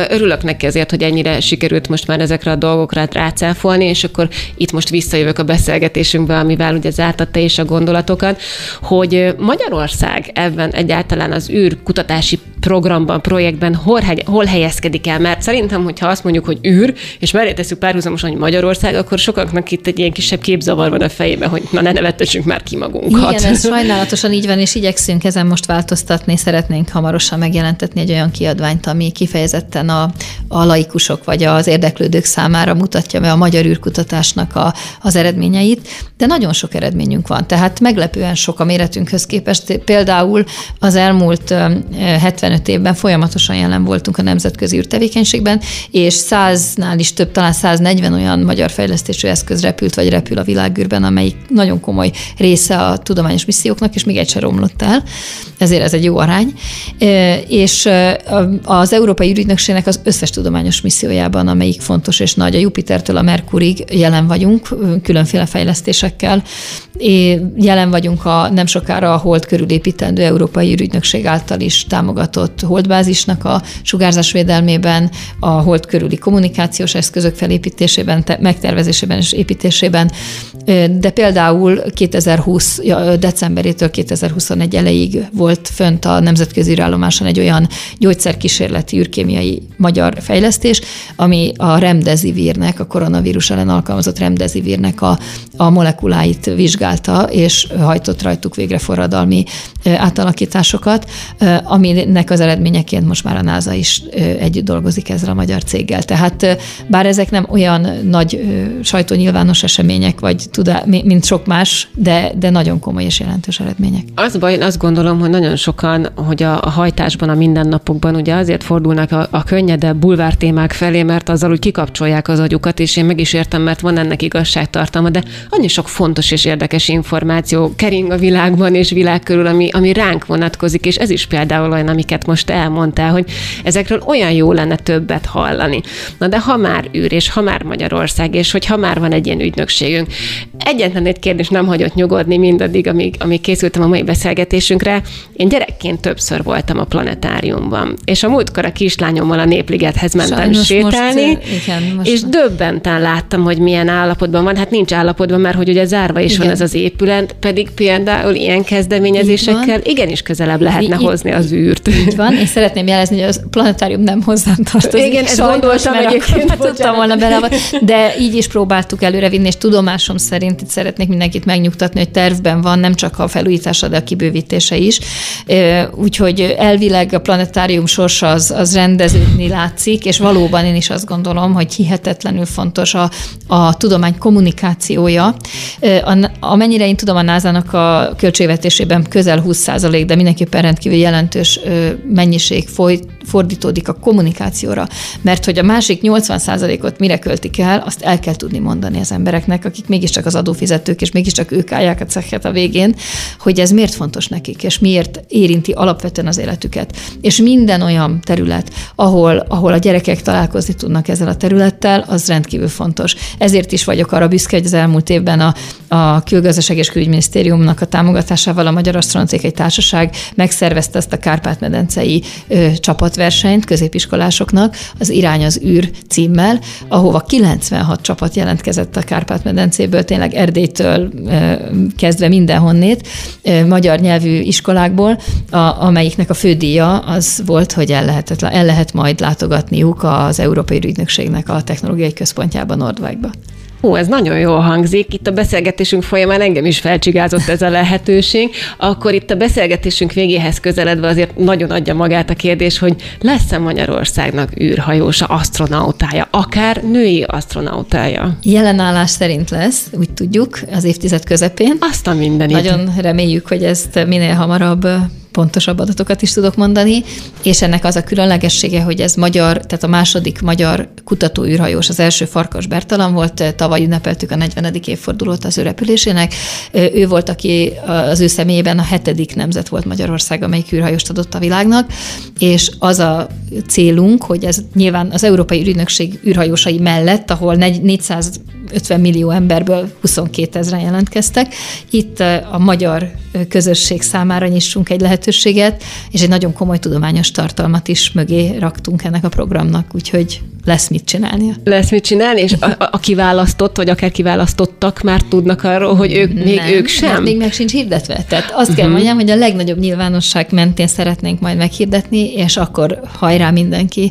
Örülök neki azért, hogy ennyire sikerült most már ezekre a dolgokra rácáfolni, és akkor itt most visszajövök a beszélgetésünkbe, amivel ugye zártatta is a gondolatokat, hogy Magyarország ebben egyáltalán az űrkutatási programban, projektben hol, hol helyezkedik el? Mert szerintem, hogyha azt mondjuk, hogy űr, és mellé tesszük párhuzamosan, hogy Magyarország, akkor sokaknak itt egy ilyen kisebb képzavar van a fejében, hogy na ne nevettessük már ki magunkat. Igen, ez sajnálatosan így van, és igyekszünk ezen most változtatni. Szeretnénk hamarosan megjelentetni egy olyan kiadványt, ami kifejezetten a, a laikusok vagy az érdeklődők számára mutatja be a magyar űrkutatásnak a, az eredményeit, de nagyon sok eredményünk van. Tehát meglepően sok a méretünkhöz képest. Például az elmúlt 70 15 évben folyamatosan jelen voltunk a nemzetközi űrtevékenységben, és száznál is több, talán 140 olyan magyar fejlesztésű eszköz repült vagy repül a világűrben, amelyik nagyon komoly része a tudományos misszióknak, és még egy romlott el, ezért ez egy jó arány. És az Európai Ürügynökségnek az összes tudományos missziójában, amelyik fontos és nagy, a Jupitertől a Merkurig jelen vagyunk, különféle fejlesztésekkel. Jelen vagyunk a nem sokára a Hold körül építendő Európai Ürügynökség által is támogatott holdbázisnak a sugárzásvédelmében, a Hold körüli kommunikációs eszközök felépítésében, megtervezésében és építésében, de például 2020 decemberétől 2021 elejéig volt fönt a nemzetközi űrállomáson egy olyan gyógyszerkísérleti űrkémiai magyar fejlesztés, ami a remdesivírnek, a koronavírus ellen alkalmazott remdesivírnek a, a molekuláit vizsgálta, és hajtott rajtuk végre forradalmi átalakításokat, aminek az eredményeként most már a NASA is együtt dolgozik ezzel a magyar céggel. Tehát bár ezek nem olyan nagy sajtónyilvános események, vagy tudá, mint sok más, de, de nagyon komoly és jelentős eredmények. Az baj, én azt gondolom, hogy nagyon sokan, hogy a, a hajtásban, a mindennapokban ugye azért fordulnak a, a könnyedebb bulvár témák felé, mert azzal úgy kikapcsolják az agyukat, és én meg is értem, mert van ennek igazságtartalma, de annyi sok fontos és érdekes információ kering a világban és világ körül, ami, ami ránk vonatkozik, és ez is például olyan, amiket most elmondtál, hogy ezekről olyan jó lenne többet hallani. Na de ha már űr, és ha már Magyarország, és hogy ha már van egy ilyen ügynökségünk, egyetlen egy kérdés nem hagyott nyugodni mindaddig, amíg, amíg készültem a mai beszélgetésünkre. Én gyerekként többször voltam a planetáriumban, és a múltkor a kislányommal a Népligethez mentem Sajnos sétálni, most, igen, most és döbbenten láttam, hogy milyen állapotban van. Hát nincs állapotban, mert hogy ugye zárva is igen. van ez az épület, pedig például ilyen kezdeményezésekkel igenis közelebb lehetne így, hozni az űrt. Így van, és szeretném jelezni, hogy a planetárium nem hozzám tartozik. Igen, ezt gondoltam egyébként. Tudtam volna bele, de így is próbáltuk előrevinni, és tudomásom szerint itt szeretnék mindenkit megnyugtatni, hogy tervben van nem csak a felújítása, de a kibővítése is. Úgyhogy elvileg a planetárium sorsa az, az rendeződni látszik, és valóban én is azt gondolom, hogy hihetetlenül fontos a, a tudomány kommunikációja. Amennyire én tudom, a NASA-nak a költségvetésében közel 20% de mindenképpen rendkívül jelentős mennyiség folyt fordítódik a kommunikációra, mert hogy a másik 80%-ot mire költik el, azt el kell tudni mondani az embereknek, akik mégiscsak az adófizetők, és mégiscsak ők állják a cechet a végén, hogy ez miért fontos nekik, és miért érinti alapvetően az életüket. És minden olyan terület, ahol, ahol a gyerekek találkozni tudnak ezzel a területtel, az rendkívül fontos. Ezért is vagyok arra büszke, hogy az elmúlt évben a, a Külgazdaság és Külügyminisztériumnak a támogatásával a Magyar Asztronautika Társaság megszervezte ezt a Kárpát-medencei ö, csapat sportversenyt középiskolásoknak az Irány az űr címmel, ahova 96 csapat jelentkezett a Kárpát-medencéből, tényleg Erdélytől kezdve mindenhonnét, magyar nyelvű iskolákból, a, amelyiknek a fődíja az volt, hogy el, lehetett, el lehet majd látogatniuk az Európai Ügynökségnek a technológiai központjában, Nordwegba. Hú, ez nagyon jól hangzik. Itt a beszélgetésünk folyamán engem is felcsigázott ez a lehetőség. Akkor itt a beszélgetésünk végéhez közeledve azért nagyon adja magát a kérdés, hogy lesz-e Magyarországnak űrhajósa, astronautája, akár női astronautája? Jelenállás szerint lesz, úgy tudjuk, az évtized közepén. Azt a mindenit. Nagyon reméljük, hogy ezt minél hamarabb pontosabb adatokat is tudok mondani, és ennek az a különlegessége, hogy ez magyar, tehát a második magyar kutatóűrhajós, az első Farkas Bertalan volt, tavaly ünnepeltük a 40. évfordulót az ő repülésének. Ő volt, aki az ő személyében a hetedik nemzet volt Magyarország, amelyik űrhajóst adott a világnak, és az a célunk, hogy ez nyilván az Európai Ügynökség űrhajósai mellett, ahol 400 50 millió emberből 22 ezeren jelentkeztek. Itt a magyar közösség számára nyissunk egy lehetőséget, és egy nagyon komoly tudományos tartalmat is mögé raktunk ennek a programnak, úgyhogy lesz mit csinálnia. Lesz mit csinálni, és a, a kiválasztott, vagy akár kiválasztottak már tudnak arról, hogy ők még nem, ők sem? még meg sincs hirdetve. Tehát azt uh-huh. kell mhm. mondjam, hogy a legnagyobb nyilvánosság mentén szeretnénk majd meghirdetni, és akkor hajrá mindenki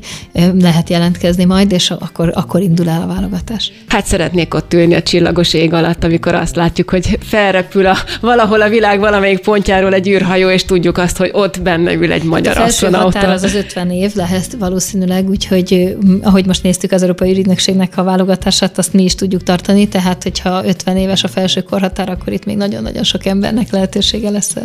lehet jelentkezni majd, és akkor, akkor indul el a válogatás. Hát szeretnék ott ülni a csillagos ég alatt, amikor azt látjuk, hogy felrepül a, valahol a világ valamelyik pontjáról egy űrhajó, és tudjuk azt, hogy ott benne ül egy magyar hát astronauta. Az az 50 év lehet valószínűleg, úgyhogy ahogy ahogy most néztük az Európai Ügynökségnek a válogatását, azt mi is tudjuk tartani, tehát hogyha 50 éves a felső korhatár, akkor itt még nagyon-nagyon sok embernek lehetősége lesz.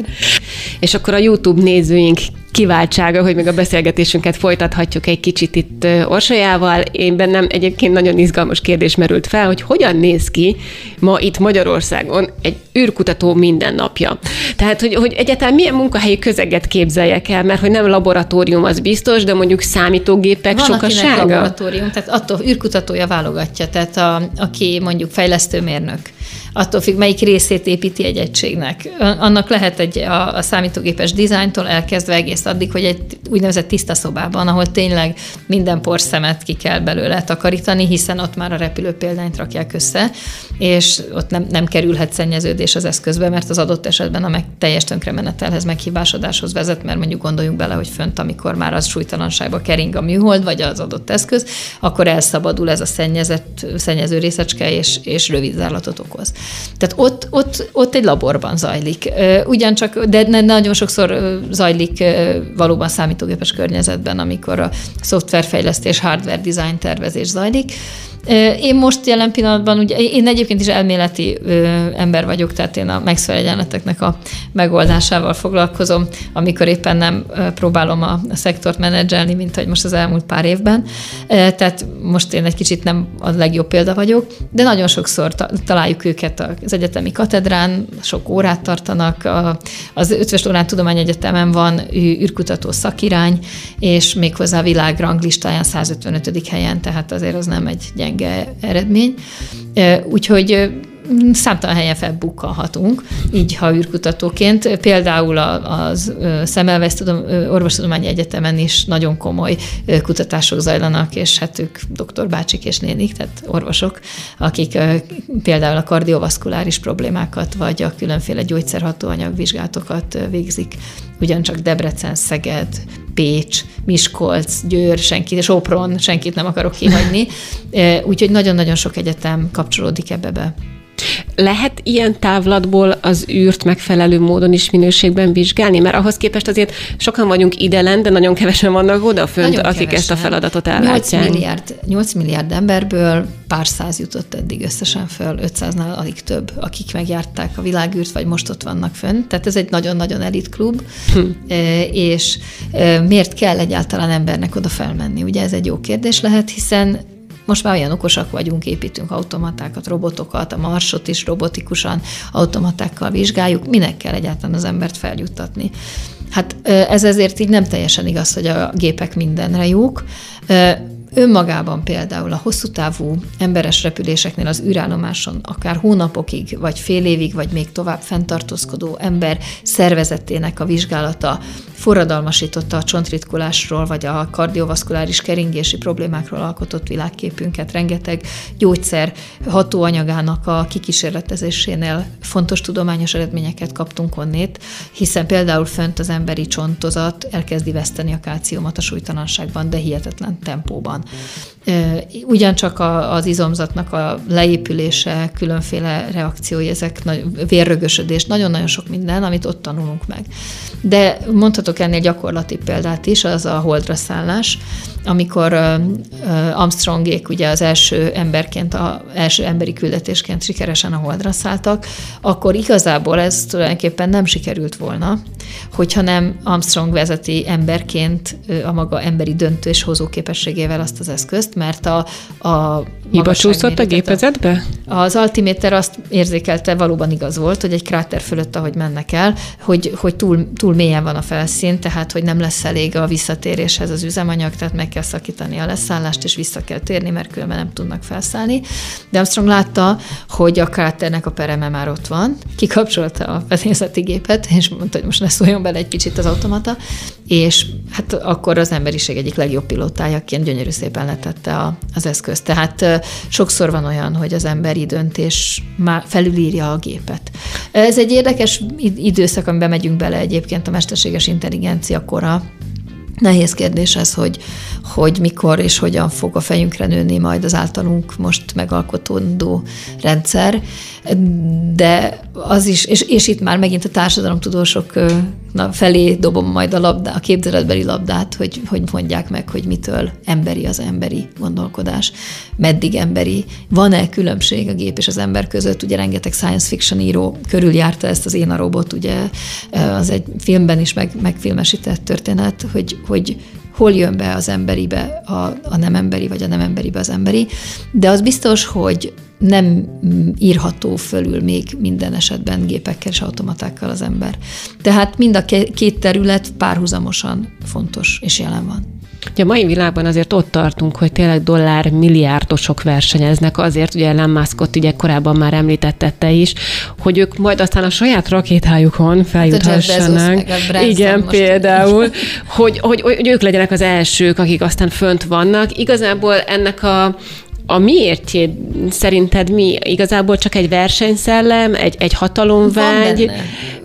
És akkor a YouTube nézőink kiváltsága, hogy még a beszélgetésünket folytathatjuk egy kicsit itt Orsolyával. Én bennem egyébként nagyon izgalmas kérdés merült fel, hogy hogyan néz ki ma itt Magyarországon egy űrkutató mindennapja. Tehát, hogy, hogy egyáltalán milyen munkahelyi közeget képzeljek el, mert hogy nem laboratórium az biztos, de mondjuk számítógépek Van, sokasága. Van laboratórium, tehát attól űrkutatója válogatja, tehát a, aki mondjuk fejlesztőmérnök, attól függ, melyik részét építi egy egységnek. Annak lehet egy a, a számítógépes dizájntól elkezdve egész addig, hogy egy úgynevezett tiszta szobában, ahol tényleg minden porszemet ki kell belőle takarítani, hiszen ott már a repülő példányt rakják össze, és ott nem, nem kerülhet szennyeződés az eszközbe, mert az adott esetben a meg, teljes tönkremenetelhez, meghibásodáshoz vezet, mert mondjuk gondoljunk bele, hogy fönt, amikor már az súlytalanságba kering a műhold, vagy az adott eszköz, akkor elszabadul ez a szennyezett, szennyező részecske, és, és rövid zárlatot okoz. Tehát ott, ott, ott egy laborban zajlik. Ugyancsak, de nagyon sokszor zajlik valóban számítógépes környezetben, amikor a szoftverfejlesztés, hardware design tervezés zajlik, én most jelen pillanatban, ugye én egyébként is elméleti ö, ember vagyok, tehát én a Maxwell egyenleteknek a megoldásával foglalkozom, amikor éppen nem próbálom a, a szektort menedzselni, mint hogy most az elmúlt pár évben. Tehát most én egy kicsit nem a legjobb példa vagyok, de nagyon sokszor ta, találjuk őket az egyetemi katedrán, sok órát tartanak, a, az Ötvös Lorán Tudományegyetemen van űrkutató szakirány, és méghozzá a világ ranglistáján 155. helyen, tehát azért az nem egy gyenge gyenge eredmény. Úgyhogy számtalan helyen felbukkalhatunk, így ha űrkutatóként. Például az Szemelweis Orvostudományi Egyetemen is nagyon komoly kutatások zajlanak, és hát ők doktorbácsik és nénik, tehát orvosok, akik például a kardiovaszkuláris problémákat, vagy a különféle gyógyszerhatóanyag vizsgálatokat végzik. Ugyancsak Debrecen, Szeged, Pécs, Miskolc, Győr, senki, Sopron, senkit nem akarok kihagyni. Úgyhogy nagyon-nagyon sok egyetem kapcsolódik ebbe be. Lehet ilyen távlatból az űrt megfelelő módon is minőségben vizsgálni? Mert ahhoz képest azért sokan vagyunk idelen, de nagyon kevesen vannak odafönt, nagyon akik kevesen. ezt a feladatot ellátják. 8 milliárd, 8 milliárd emberből pár száz jutott eddig összesen föl, 500-nál alig több, akik megjárták a világűrt, vagy most ott vannak fönn. Tehát ez egy nagyon-nagyon elit klub, hm. és miért kell egyáltalán embernek oda felmenni? Ugye ez egy jó kérdés lehet, hiszen most már olyan okosak vagyunk, építünk automatákat, robotokat, a marsot is robotikusan automatákkal vizsgáljuk. Minek kell egyáltalán az embert feljuttatni? Hát ez ezért így nem teljesen igaz, hogy a gépek mindenre jók. Önmagában például a hosszú távú emberes repüléseknél az űrállomáson akár hónapokig, vagy fél évig, vagy még tovább fenntartózkodó ember szervezetének a vizsgálata forradalmasította a csontritkulásról, vagy a kardiovaszkuláris keringési problémákról alkotott világképünket. Rengeteg gyógyszer hatóanyagának a kikísérletezésénél fontos tudományos eredményeket kaptunk onnét, hiszen például fönt az emberi csontozat elkezdi veszteni a kálciumot a súlytalanságban, de hihetetlen tempóban. Ugyancsak az izomzatnak a leépülése, különféle reakciói, ezek vérrögösödés, nagyon-nagyon sok minden, amit ott tanulunk meg. De mondhatok ennél gyakorlati példát is, az a holdra szállás, amikor Armstrongék ugye az első emberként, az első emberi küldetésként sikeresen a holdra szálltak, akkor igazából ez tulajdonképpen nem sikerült volna, hogyha nem Armstrong vezeti emberként a maga emberi döntő és hozó képességével azt az eszközt, mert a, a Hiba csúszott a gépezetbe? Az altiméter azt érzékelte, valóban igaz volt, hogy egy kráter fölött, ahogy mennek el, hogy, hogy túl, túl mélyen van a felszín, tehát hogy nem lesz elég a visszatéréshez az üzemanyag, tehát meg kell szakítani a leszállást, és vissza kell térni, mert különben nem tudnak felszállni. De Armstrong látta, hogy a kráternek a pereme már ott van, kikapcsolta a vezényzeti gépet, és mondta, hogy most ne szóljon bele egy kicsit az automata, és hát akkor az emberiség egyik legjobb pilótájaként gyönyörű szépen letette a, az eszközt. Tehát sokszor van olyan, hogy az emberi döntés már felülírja a gépet. Ez egy érdekes időszak, amiben megyünk bele egyébként a mesterséges intelligencia kora, Nehéz kérdés ez, hogy, hogy mikor és hogyan fog a fejünkre nőni majd az általunk most megalkotódó rendszer, de az is, és, és itt már megint a társadalomtudósok felé dobom majd a, labdá, a képzeletbeli labdát, hogy, hogy mondják meg, hogy mitől emberi az emberi gondolkodás, meddig emberi, van-e különbség a gép és az ember között, ugye rengeteg science fiction író körüljárta ezt az Én a robot, ugye az egy filmben is meg, megfilmesített történet, hogy, hogy hol jön be az emberibe a, a nem emberi, vagy a nem emberibe az emberi, de az biztos, hogy nem írható fölül még minden esetben gépekkel és automatákkal az ember. Tehát mind a két terület párhuzamosan fontos és jelen van. Ugye a mai világban azért ott tartunk, hogy tényleg dollár milliárdosok versenyeznek azért, ugye Elon Muskot ugye korábban már említette te is, hogy ők majd aztán a saját rakétájukon feljuthassanak. Hát Igen, például, hogy, hogy, hogy ők legyenek az elsők, akik aztán fönt vannak. Igazából ennek a a miértjét szerinted mi? Igazából csak egy versenyszellem, egy, egy hatalomvágy?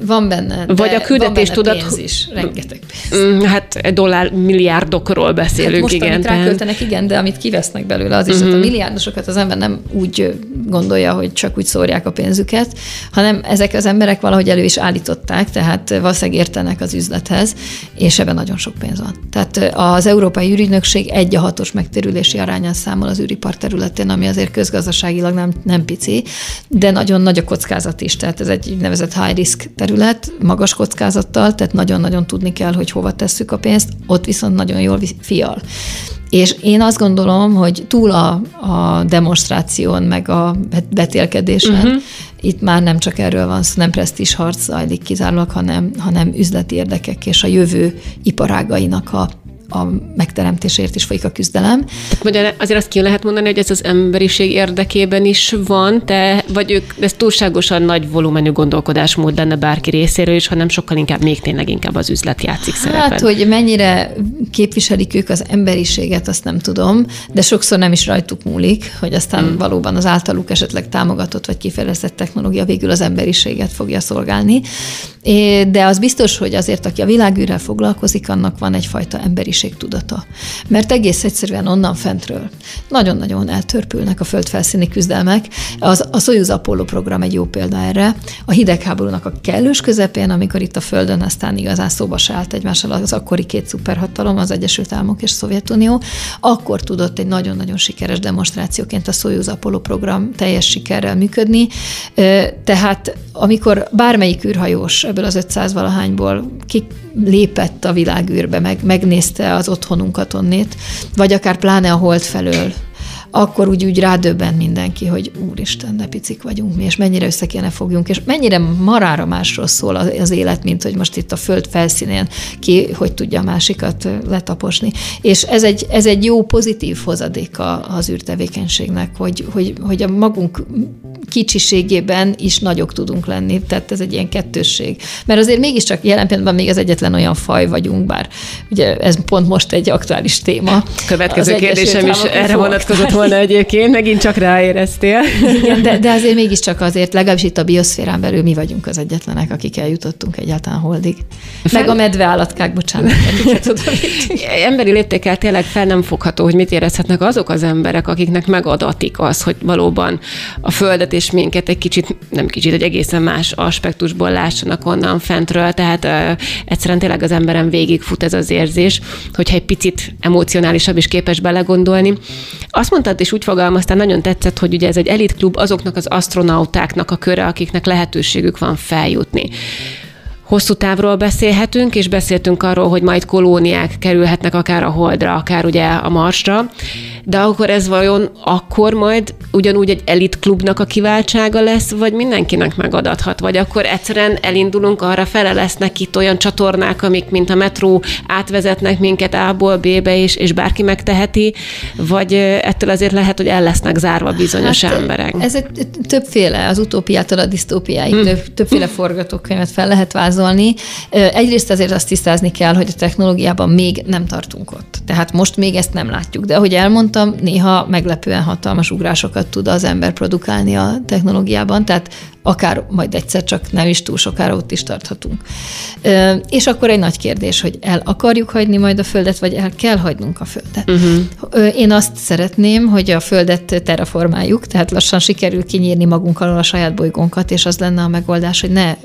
Van benne. Van benne vagy a küldetés tudat. pénz is, rengeteg pénz. Mm, hát dollár milliárdokról beszélünk, hát most, igen. Amit ráköltenek, igen, de amit kivesznek belőle, az is, uh-huh. hát a mhm. milliárdosokat az ember nem úgy gondolja, hogy csak úgy szórják a pénzüket, hanem ezek az emberek valahogy elő is állították, tehát valószínűleg értenek az üzlethez, és ebben nagyon sok pénz van. Tehát az Európai Ürügynökség egy a hatos megtérülési arányán számol az űripar területén, ami azért közgazdaságilag nem, nem pici, de nagyon nagy a kockázat is, tehát ez egy nevezett high risk terület, magas kockázattal, tehát nagyon-nagyon tudni kell, hogy hova tesszük a pénzt, ott viszont nagyon jól fial. És én azt gondolom, hogy túl a, a demonstráción, meg a betélkedésen, uh-huh. itt már nem csak erről van szó, nem presztis harc zajlik kizárólag, hanem, hanem üzleti érdekek és a jövő iparágainak a a megteremtésért is folyik a küzdelem. Tehát azért azt ki lehet mondani, hogy ez az emberiség érdekében is van, te, vagy ők, ez túlságosan nagy volumenű gondolkodásmód lenne bárki részéről is, hanem sokkal inkább, még tényleg inkább az üzlet játszik szerepet. Hát, hogy mennyire képviselik ők az emberiséget, azt nem tudom, de sokszor nem is rajtuk múlik, hogy aztán hmm. valóban az általuk esetleg támogatott vagy kifejlesztett technológia végül az emberiséget fogja szolgálni. De az biztos, hogy azért, aki a világűrrel foglalkozik, annak van egyfajta emberiség tudata. Mert egész egyszerűen onnan fentről nagyon-nagyon eltörpülnek a földfelszíni küzdelmek. Az, a Soyuz Apollo program egy jó példa erre. A hidegháborúnak a kellős közepén, amikor itt a Földön aztán igazán szóba se állt egymással az akkori két szuperhatalom, az Egyesült Államok és Szovjetunió, akkor tudott egy nagyon-nagyon sikeres demonstrációként a Soyuz Apollo program teljes sikerrel működni. Tehát amikor bármelyik űrhajós ebből az 500 valahányból ki lépett a világűrbe, meg, megnézte az otthonunkat onnét, vagy akár pláne a hold felől, akkor úgy, úgy rádöbben mindenki, hogy úristen, de picik vagyunk mi, és mennyire össze kéne fogjunk, és mennyire marára másról szól az élet, mint hogy most itt a föld felszínén ki, hogy tudja a másikat letaposni. És ez egy, ez egy jó pozitív hozadéka az űrtevékenységnek, hogy, hogy, hogy a magunk kicsiségében is nagyok tudunk lenni, tehát ez egy ilyen kettősség. Mert azért mégiscsak jelen pillanatban még az egyetlen olyan faj vagyunk, bár ugye ez pont most egy aktuális téma. Következő kérdésem is erre vonatkozott volna egyébként, megint csak ráéreztél. Igen, de, de azért mégiscsak azért, legalábbis itt a bioszférán belül mi vagyunk az egyetlenek, akik eljutottunk egyáltalán holdig. Fel... Meg a medveállatkák, bocsánat. Emberi léptékkel tényleg fel nem fogható, hogy mit érezhetnek azok az emberek, akiknek megadatik az, hogy valóban a Földet és minket egy kicsit, nem kicsit, egy egészen más aspektusból lássanak onnan fentről, tehát uh, egyszerűen tényleg az emberem végigfut ez az érzés, hogyha egy picit emocionálisabb is képes belegondolni. Azt mondtad, és úgy fogalmaztál, nagyon tetszett, hogy ugye ez egy elitklub azoknak az astronautáknak a köre, akiknek lehetőségük van feljutni hosszú távról beszélhetünk, és beszéltünk arról, hogy majd kolóniák kerülhetnek akár a Holdra, akár ugye a Marsra, de akkor ez vajon akkor majd ugyanúgy egy elit klubnak a kiváltsága lesz, vagy mindenkinek megadathat, vagy akkor egyszerűen elindulunk arra fele lesznek itt olyan csatornák, amik mint a metró átvezetnek minket A-ból B-be, és, és bárki megteheti, vagy ettől azért lehet, hogy el lesznek zárva bizonyos hát, emberek. Ez egy, többféle, az utópiától a disztópiáig, hmm. több, többféle forgatókönyvet fel lehet vázolni. Egyrészt azért azt tisztázni kell, hogy a technológiában még nem tartunk ott. Tehát most még ezt nem látjuk. De ahogy elmondtam, néha meglepően hatalmas ugrásokat tud az ember produkálni a technológiában, tehát akár majd egyszer csak nem is túl sokára ott is tarthatunk. És akkor egy nagy kérdés, hogy el akarjuk hagyni majd a Földet, vagy el kell hagynunk a Földet. Uh-huh. Én azt szeretném, hogy a Földet terraformáljuk, tehát lassan sikerül kinyírni magunk alól a saját bolygónkat, és az lenne a megoldás, hogy ne,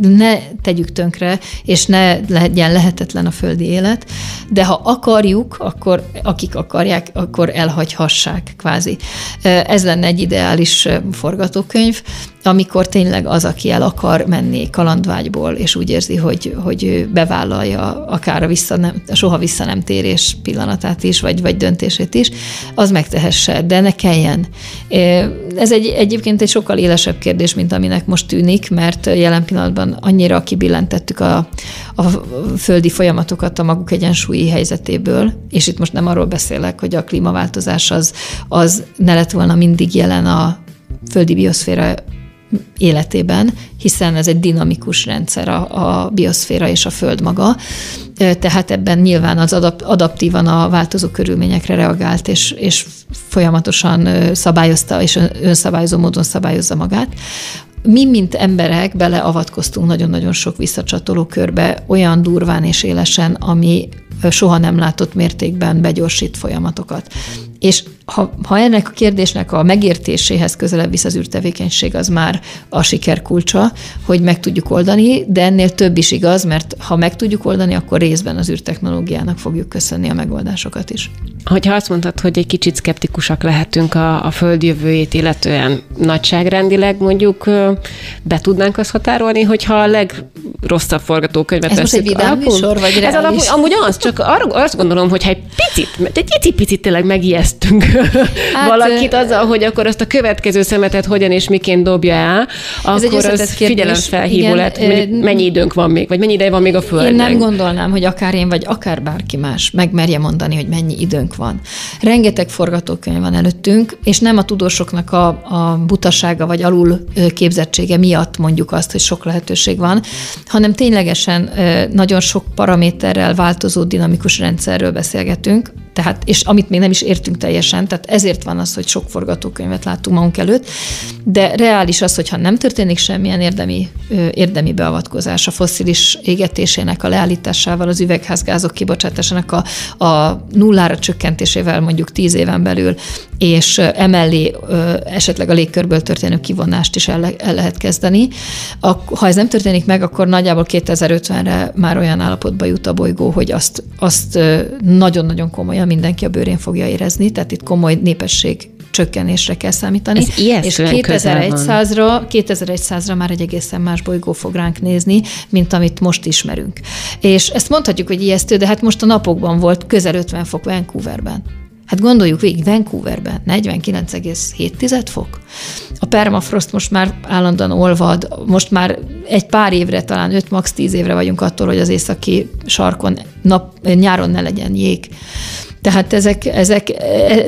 ne tegyük tönkre, és ne legyen lehetetlen a földi élet, de ha akarjuk, akkor akik akarják, akkor elhagyhassák kvázi. Ez lenne egy ideális forgatókönyv, amikor tényleg az, aki el akar menni kalandvágyból, és úgy érzi, hogy, hogy bevállalja akár a, vissza nem, a soha vissza nem térés pillanatát is, vagy, vagy döntését is, az megtehesse, de ne kelljen. Ez egy, egyébként egy sokkal élesebb kérdés, mint aminek most tűnik, mert jelen pillanatban annyira kibillentettük a, a földi folyamatokat a maguk egyensúlyi helyzetéből, és itt most nem arról beszélek, hogy a klímaváltozás az, az ne lett volna mindig jelen a földi bioszféra életében, hiszen ez egy dinamikus rendszer a, a bioszféra és a Föld maga, tehát ebben nyilván az adaptívan a változó körülményekre reagált, és, és folyamatosan szabályozta, és önszabályozó módon szabályozza magát. Mi, mint emberek beleavatkoztunk nagyon-nagyon sok visszacsatoló körbe, olyan durván és élesen, ami soha nem látott mértékben begyorsít folyamatokat. És ha, ha ennek a kérdésnek a megértéséhez közelebb visz az űrtevékenység, az már a siker kulcsa, hogy meg tudjuk oldani, de ennél több is igaz, mert ha meg tudjuk oldani, akkor részben az űrtechnológiának fogjuk köszönni a megoldásokat is. Hogyha azt mondtad, hogy egy kicsit szkeptikusak lehetünk a, a föld jövőjét, illetően nagyságrendileg mondjuk be tudnánk azt határolni, hogyha a legrosszabb forgatókönyvet Ez most egy vidám műsor, vagy Ez alapul, amúgy az, csak arra, azt gondolom, hogy ha egy picit, egy picit tényleg megijesztünk hát, valakit azzal, hogy akkor azt a következő szemetet hogyan és miként dobja el, Ez akkor az figyelemfelhívó lett, hogy mennyi időnk van még, vagy mennyi ideje van még a Földnek. Én nem gondolnám, hogy akár én, vagy akár bárki más megmerje mondani, hogy mennyi időnk van. Rengeteg forgatókönyv van előttünk, és nem a tudósoknak a, a butasága vagy alul képzettsége miatt mondjuk azt, hogy sok lehetőség van, hanem ténylegesen nagyon sok paraméterrel változó dinamikus rendszerről beszélgetünk, tehát, és amit még nem is értünk teljesen, tehát ezért van az, hogy sok forgatókönyvet láttunk magunk előtt, de reális az, hogyha nem történik semmilyen érdemi, érdemi beavatkozás a fosszilis égetésének a leállításával, az üvegházgázok kibocsátásának a, a nullára csökkentésével mondjuk tíz éven belül, és emellé esetleg a légkörből történő kivonást is el, el lehet kezdeni. Ha ez nem történik meg, akkor nagyjából 2050-re már olyan állapotba jut a bolygó, hogy azt, azt nagyon-nagyon komolyan mindenki a bőrén fogja érezni, tehát itt komoly népesség csökkenésre kell számítani. Ez és 2100-ra, 2100-ra már egy egészen más bolygó fog ránk nézni, mint amit most ismerünk. És ezt mondhatjuk, hogy ijesztő, de hát most a napokban volt közel 50 fok Vancouverben. Hát gondoljuk végig, Vancouverben 49,7 fok. A permafrost most már állandóan olvad, most már egy pár évre, talán 5 max 10 évre vagyunk attól, hogy az északi sarkon nap, nyáron ne legyen jég. Tehát ezek, ezek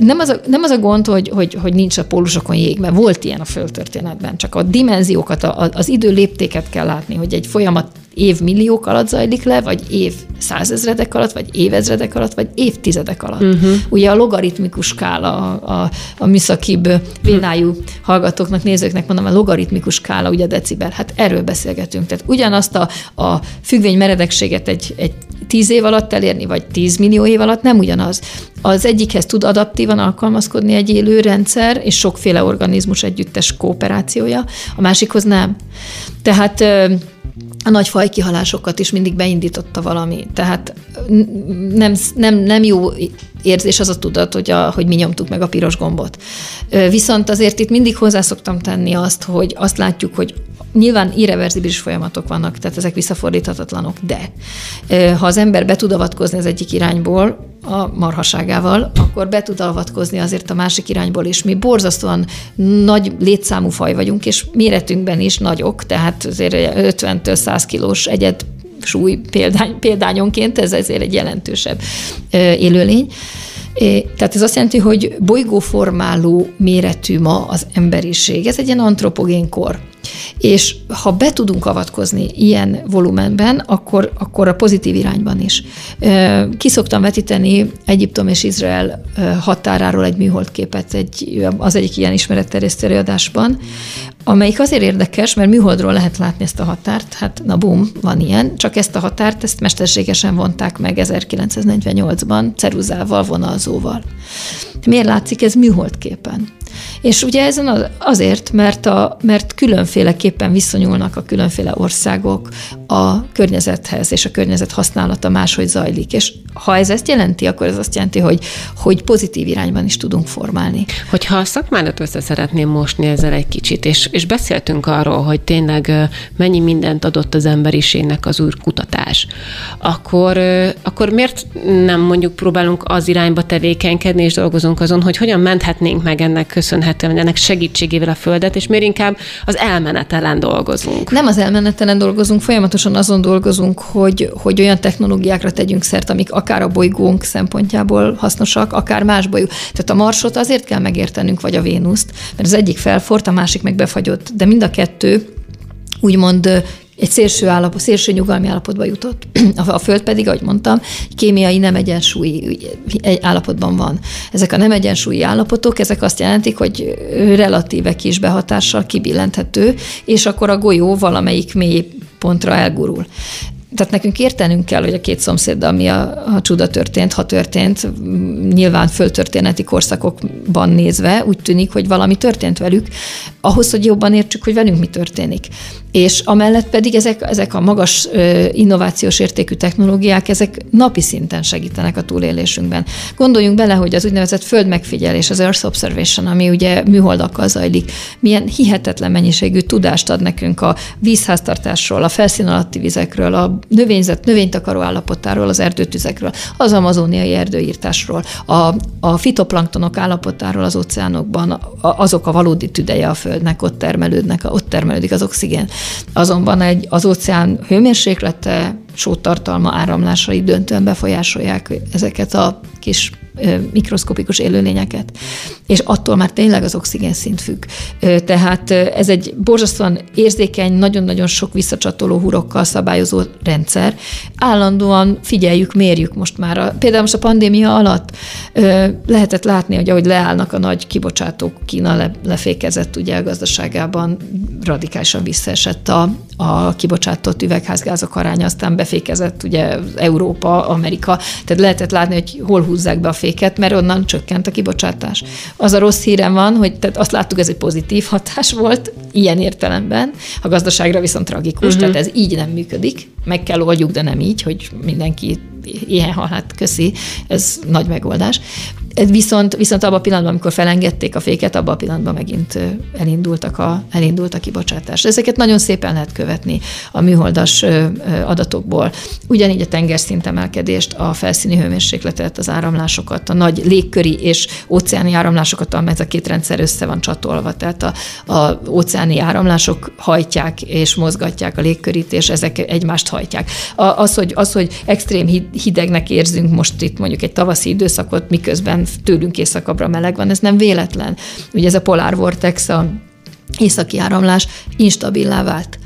nem, az a, nem az a gond, hogy, hogy, hogy nincs a pólusokon jég, mert volt ilyen a földtörténetben, csak a dimenziókat, a, az idő léptéket kell látni, hogy egy folyamat évmilliók alatt zajlik le, vagy év százezredek alatt, vagy évezredek alatt, vagy évtizedek alatt. Uh-huh. Ugye a logaritmikus skála, a, a műszakibb példájú hallgatóknak, nézőknek mondom, a logaritmikus skála, ugye a decibel, hát erről beszélgetünk. Tehát ugyanazt a, a függvény meredekséget egy, egy tíz év alatt elérni, vagy tíz millió év alatt nem ugyanaz. Az egyikhez tud adaptívan alkalmazkodni egy élő rendszer, és sokféle organizmus együttes kooperációja, a másikhoz nem. Tehát a nagy fajkihalásokat is mindig beindította valami. Tehát nem, nem, nem jó érzés az a tudat, hogy, a, hogy mi nyomtuk meg a piros gombot. Viszont azért itt mindig hozzá szoktam tenni azt, hogy azt látjuk, hogy nyilván irreverzibilis folyamatok vannak, tehát ezek visszafordíthatatlanok, de ha az ember be tud avatkozni az egyik irányból, a marhaságával, akkor be tud avatkozni azért a másik irányból is. Mi borzasztóan nagy létszámú faj vagyunk, és méretünkben is nagyok, tehát azért 50-től 100 kilós egyed súly példány, példányonként, ez ezért egy jelentősebb élőlény. Tehát ez azt jelenti, hogy bolygóformáló méretű ma az emberiség. Ez egy ilyen antropogén kor. És ha be tudunk avatkozni ilyen volumenben, akkor, akkor a pozitív irányban is. Ki szoktam vetíteni Egyiptom és Izrael határáról egy műholdképet egy, az egyik ilyen ismeretterjesztő előadásban, amelyik azért érdekes, mert műholdról lehet látni ezt a határt, hát na bum, van ilyen, csak ezt a határt, ezt mesterségesen vonták meg 1948-ban ceruzával, vonalzóval. Miért látszik ez műholdképen? És ugye ezen azért, mert, a, mert különféleképpen viszonyulnak a különféle országok a környezethez, és a környezet használata máshogy zajlik. És ha ez ezt jelenti, akkor ez azt jelenti, hogy, hogy pozitív irányban is tudunk formálni. Hogyha a szakmádat össze szeretném mosni ezzel egy kicsit, és, és beszéltünk arról, hogy tényleg mennyi mindent adott az emberiségnek az úr kutatás, akkor, akkor miért nem mondjuk próbálunk az irányba tevékenykedni, és dolgozunk azon, hogy hogyan menthetnénk meg ennek köszönhetően, ennek segítségével a Földet, és miért inkább az elmenetelen dolgozunk? Nem az elmenetelen dolgozunk, folyamatosan azon dolgozunk, hogy, hogy olyan technológiákra tegyünk szert, amik akár a bolygónk szempontjából hasznosak, akár más bolygó. Tehát a Marsot azért kell megértenünk, vagy a Vénuszt, mert az egyik felfort, a másik meg befagyott, de mind a kettő úgymond egy szélső, állapot, szélső nyugalmi állapotba jutott. A Föld pedig, ahogy mondtam, kémiai nem egyensúlyi állapotban van. Ezek a nem egyensúlyi állapotok, ezek azt jelentik, hogy relatíve kis behatással kibillenthető, és akkor a golyó valamelyik mély pontra elgurul tehát nekünk értenünk kell, hogy a két szomszéddal mi a, a csuda történt, ha történt, nyilván földtörténeti korszakokban nézve úgy tűnik, hogy valami történt velük, ahhoz, hogy jobban értsük, hogy velünk mi történik. És amellett pedig ezek, ezek a magas innovációs értékű technológiák, ezek napi szinten segítenek a túlélésünkben. Gondoljunk bele, hogy az úgynevezett földmegfigyelés, az Earth Observation, ami ugye műholdakkal zajlik, milyen hihetetlen mennyiségű tudást ad nekünk a vízháztartásról, a felszín alatti vizekről, a növényzet, növénytakaró állapotáról, az erdőtüzekről, az amazóniai erdőírtásról, a, a fitoplanktonok állapotáról az óceánokban, azok a valódi tüdeje a Földnek, ott termelődnek, ott termelődik az oxigén. Azonban egy, az óceán hőmérséklete, sótartalma áramlásai döntően befolyásolják ezeket a kis mikroszkopikus élőlényeket, és attól már tényleg az oxigén szint függ. Tehát ez egy borzasztóan érzékeny, nagyon-nagyon sok visszacsatoló hurokkal szabályozó rendszer. Állandóan figyeljük, mérjük most már. A, például most a pandémia alatt lehetett látni, hogy ahogy leállnak a nagy kibocsátók, Kína le, lefékezett ugye a gazdaságában, radikálisan visszaesett a, a kibocsátott üvegházgázok aránya, aztán befékezett ugye Európa, Amerika, tehát lehetett látni, hogy hol húzzák be a féket, mert onnan csökkent a kibocsátás. Az a rossz hírem van, hogy tehát azt láttuk, ez egy pozitív hatás volt, ilyen értelemben, a gazdaságra viszont tragikus, uh-huh. tehát ez így nem működik, meg kell oldjuk, de nem így, hogy mindenki ilyen, ha hát köszi, ez nagy megoldás. Viszont, viszont abban a pillanatban, amikor felengedték a féket, abban a pillanatban megint elindultak a, elindult a kibocsátás. Ezeket nagyon szépen lehet követni a műholdas adatokból. Ugyanígy a tengerszint emelkedést, a felszíni hőmérsékletet, az áramlásokat, a nagy légköri és óceáni áramlásokat, amely ez a két rendszer össze van csatolva. Tehát a, a óceáni áramlások hajtják és mozgatják a légkörit, és ezek egymást hajtják. A, az, hogy, az, hogy extrém hidegnek érzünk most itt mondjuk egy tavaszi időszakot, miközben tőlünk északabbra meleg van, ez nem véletlen. Ugye ez a polar vortex, a északi áramlás instabilá vált.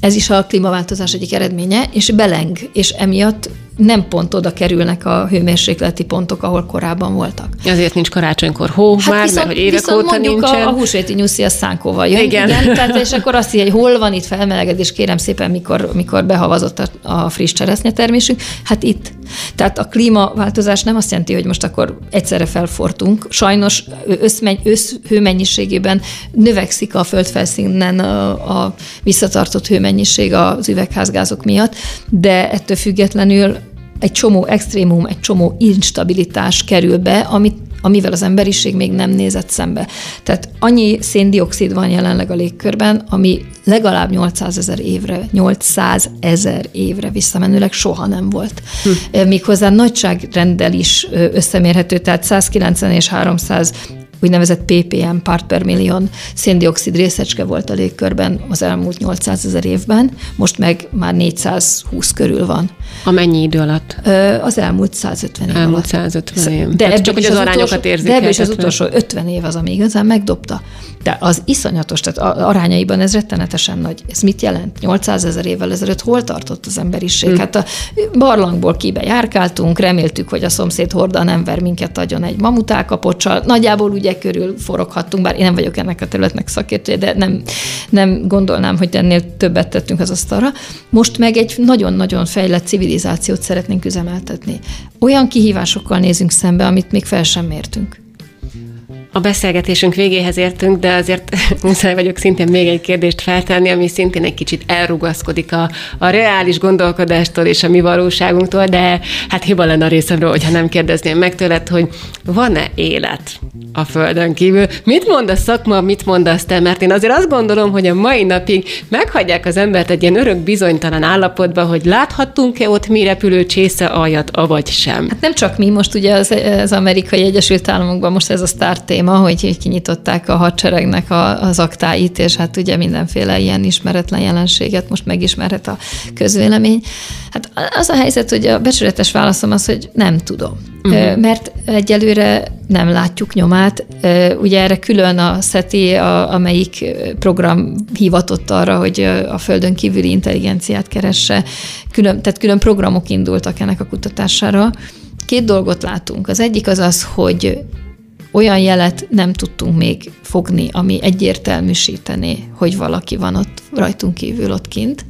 Ez is a klímaváltozás egyik eredménye, és beleng, és emiatt nem pont oda kerülnek a hőmérsékleti pontok, ahol korábban voltak. Azért nincs karácsonykor hó hát már, viszont, mert hogy évek viszont óta mondjuk nincsen. A, a húsvéti nyuszi a szánkóval jön. Igen. igen tehát, és akkor azt hogy hol van itt felmelegedés, kérem szépen, mikor, mikor behavazott a, a friss termésünk. Hát itt. Tehát a klímaváltozás nem azt jelenti, hogy most akkor egyszerre felfortunk. Sajnos összmenny, összhőmennyiségében növekszik a földfelszínen a, a visszatartott hőmennyiség az üvegházgázok miatt, de ettől függetlenül egy csomó extrémum, egy csomó instabilitás kerül be, amit amivel az emberiség még nem nézett szembe. Tehát annyi széndiokszid van jelenleg a légkörben, ami legalább 800 ezer évre, 800 ezer évre visszamenőleg soha nem volt. Hm. Méghozzá nagyságrenddel is összemérhető, tehát 190 és 300 úgynevezett ppm, part per million széndiokszid részecske volt a légkörben az elmúlt 800 ezer évben, most meg már 420 körül van. A mennyi idő alatt? Az elmúlt 150 év elmúlt alatt. 150 év. De hát csak, hogy az, az arányokat érzik. De ebből is az utolsó 50 év az, ami igazán megdobta. De az iszonyatos, tehát arányaiban ez rettenetesen nagy. Ez mit jelent? 800 ezer évvel ezelőtt hol tartott az emberiség? Hmm. Hát a barlangból kibe járkáltunk, reméltük, hogy a szomszéd horda nem ver minket adjon egy mamutákapocsal. Nagyjából ugye körül foroghattunk, bár én nem vagyok ennek a területnek szakértője, de nem, nem gondolnám, hogy ennél többet tettünk az asztalra. Most meg egy nagyon-nagyon fejlett civilizációt szeretnénk üzemeltetni. Olyan kihívásokkal nézünk szembe, amit még fel sem mértünk. A beszélgetésünk végéhez értünk, de azért muszáj vagyok szintén még egy kérdést feltenni, ami szintén egy kicsit elrugaszkodik a, a reális gondolkodástól és a mi valóságunktól, de hát hiba lenne a részemről, hogyha nem kérdezném meg tőled, hogy van-e élet a Földön kívül? Mit mond a szakma, mit mondasz te? Mert én azért azt gondolom, hogy a mai napig meghagyják az embert egy ilyen örök bizonytalan állapotba, hogy láthattunk-e ott mi repülő csésze aljat, avagy sem. Hát nem csak mi, most ugye az, az amerikai Egyesült Államokban most ez a téma, hogy kinyitották a hadseregnek a, az aktáit, és hát ugye mindenféle ilyen ismeretlen jelenséget most megismerhet a közvélemény. Hát az a helyzet, hogy a becsületes válaszom az, hogy nem tudom. Uh-huh. Mert egyelőre nem látjuk nyomát. Ugye erre külön a SETI, a, amelyik program hivatott arra, hogy a földön kívüli intelligenciát keresse. Külön, tehát külön programok indultak ennek a kutatására. Két dolgot látunk. Az egyik az az, hogy olyan jelet nem tudtunk még fogni, ami egyértelműsítené, hogy valaki van ott rajtunk kívül ott kint.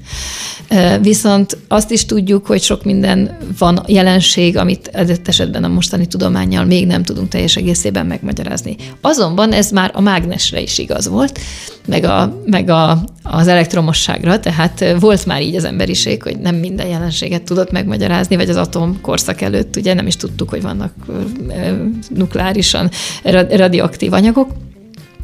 Viszont azt is tudjuk, hogy sok minden van jelenség, amit adott esetben a mostani tudományjal még nem tudunk teljes egészében megmagyarázni. Azonban ez már a mágnesre is igaz volt, meg, a, meg a, az elektromosságra, tehát volt már így az emberiség, hogy nem minden jelenséget tudott megmagyarázni, vagy az atom korszak előtt ugye nem is tudtuk, hogy vannak nukleárisan radioaktív anyagok.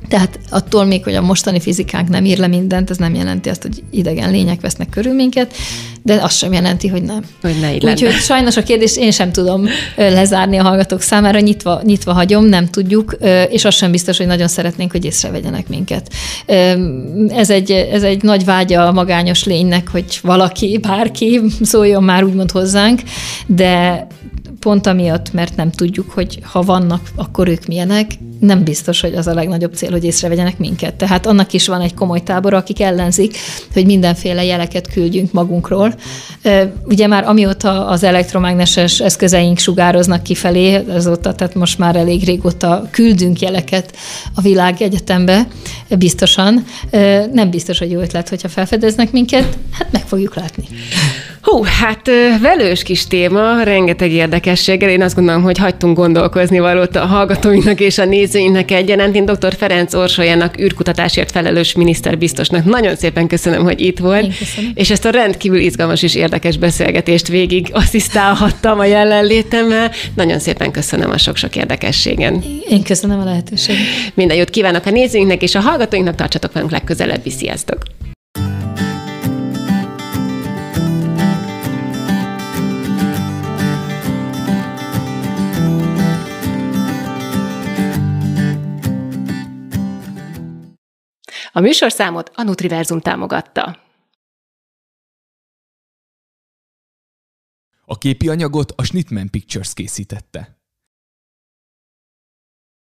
Tehát attól még, hogy a mostani fizikánk nem ír le mindent, ez nem jelenti azt, hogy idegen lények vesznek körül minket, de azt sem jelenti, hogy nem. Hogy ne így Úgyhogy sajnos a kérdést én sem tudom lezárni a hallgatók számára, nyitva, nyitva hagyom, nem tudjuk, és az sem biztos, hogy nagyon szeretnénk, hogy észrevegyenek minket. Ez egy, ez egy nagy vágya a magányos lénynek, hogy valaki, bárki szóljon már úgymond hozzánk, de pont amiatt, mert nem tudjuk, hogy ha vannak, akkor ők milyenek, nem biztos, hogy az a legnagyobb cél, hogy észrevegyenek minket. Tehát annak is van egy komoly tábor, akik ellenzik, hogy mindenféle jeleket küldjünk magunkról. Ugye már amióta az elektromágneses eszközeink sugároznak kifelé, azóta, tehát most már elég régóta küldünk jeleket a világ egyetembe, biztosan. Nem biztos, hogy jó ötlet, hogyha felfedeznek minket, hát meg fogjuk látni. Hú, hát velős kis téma, rengeteg érdekességgel. Én azt gondolom, hogy hagytunk gondolkozni valót a hallgatóinknak és a nézőinknek egyaránt. Én dr. Ferenc Orsolyanak, űrkutatásért felelős miniszter biztosnak nagyon szépen köszönöm, hogy itt volt. És ezt a rendkívül izgalmas és érdekes beszélgetést végig asszisztálhattam a jelenlétemmel. Nagyon szépen köszönöm a sok-sok érdekességen. Én köszönöm a lehetőséget. Minden jót kívánok a nézőinknek és a hallgatóinknak, tartsatok velünk legközelebb. Sziasztok! A műsorszámot a Nutriverzum támogatta. A képi anyagot a Schnittman Pictures készítette.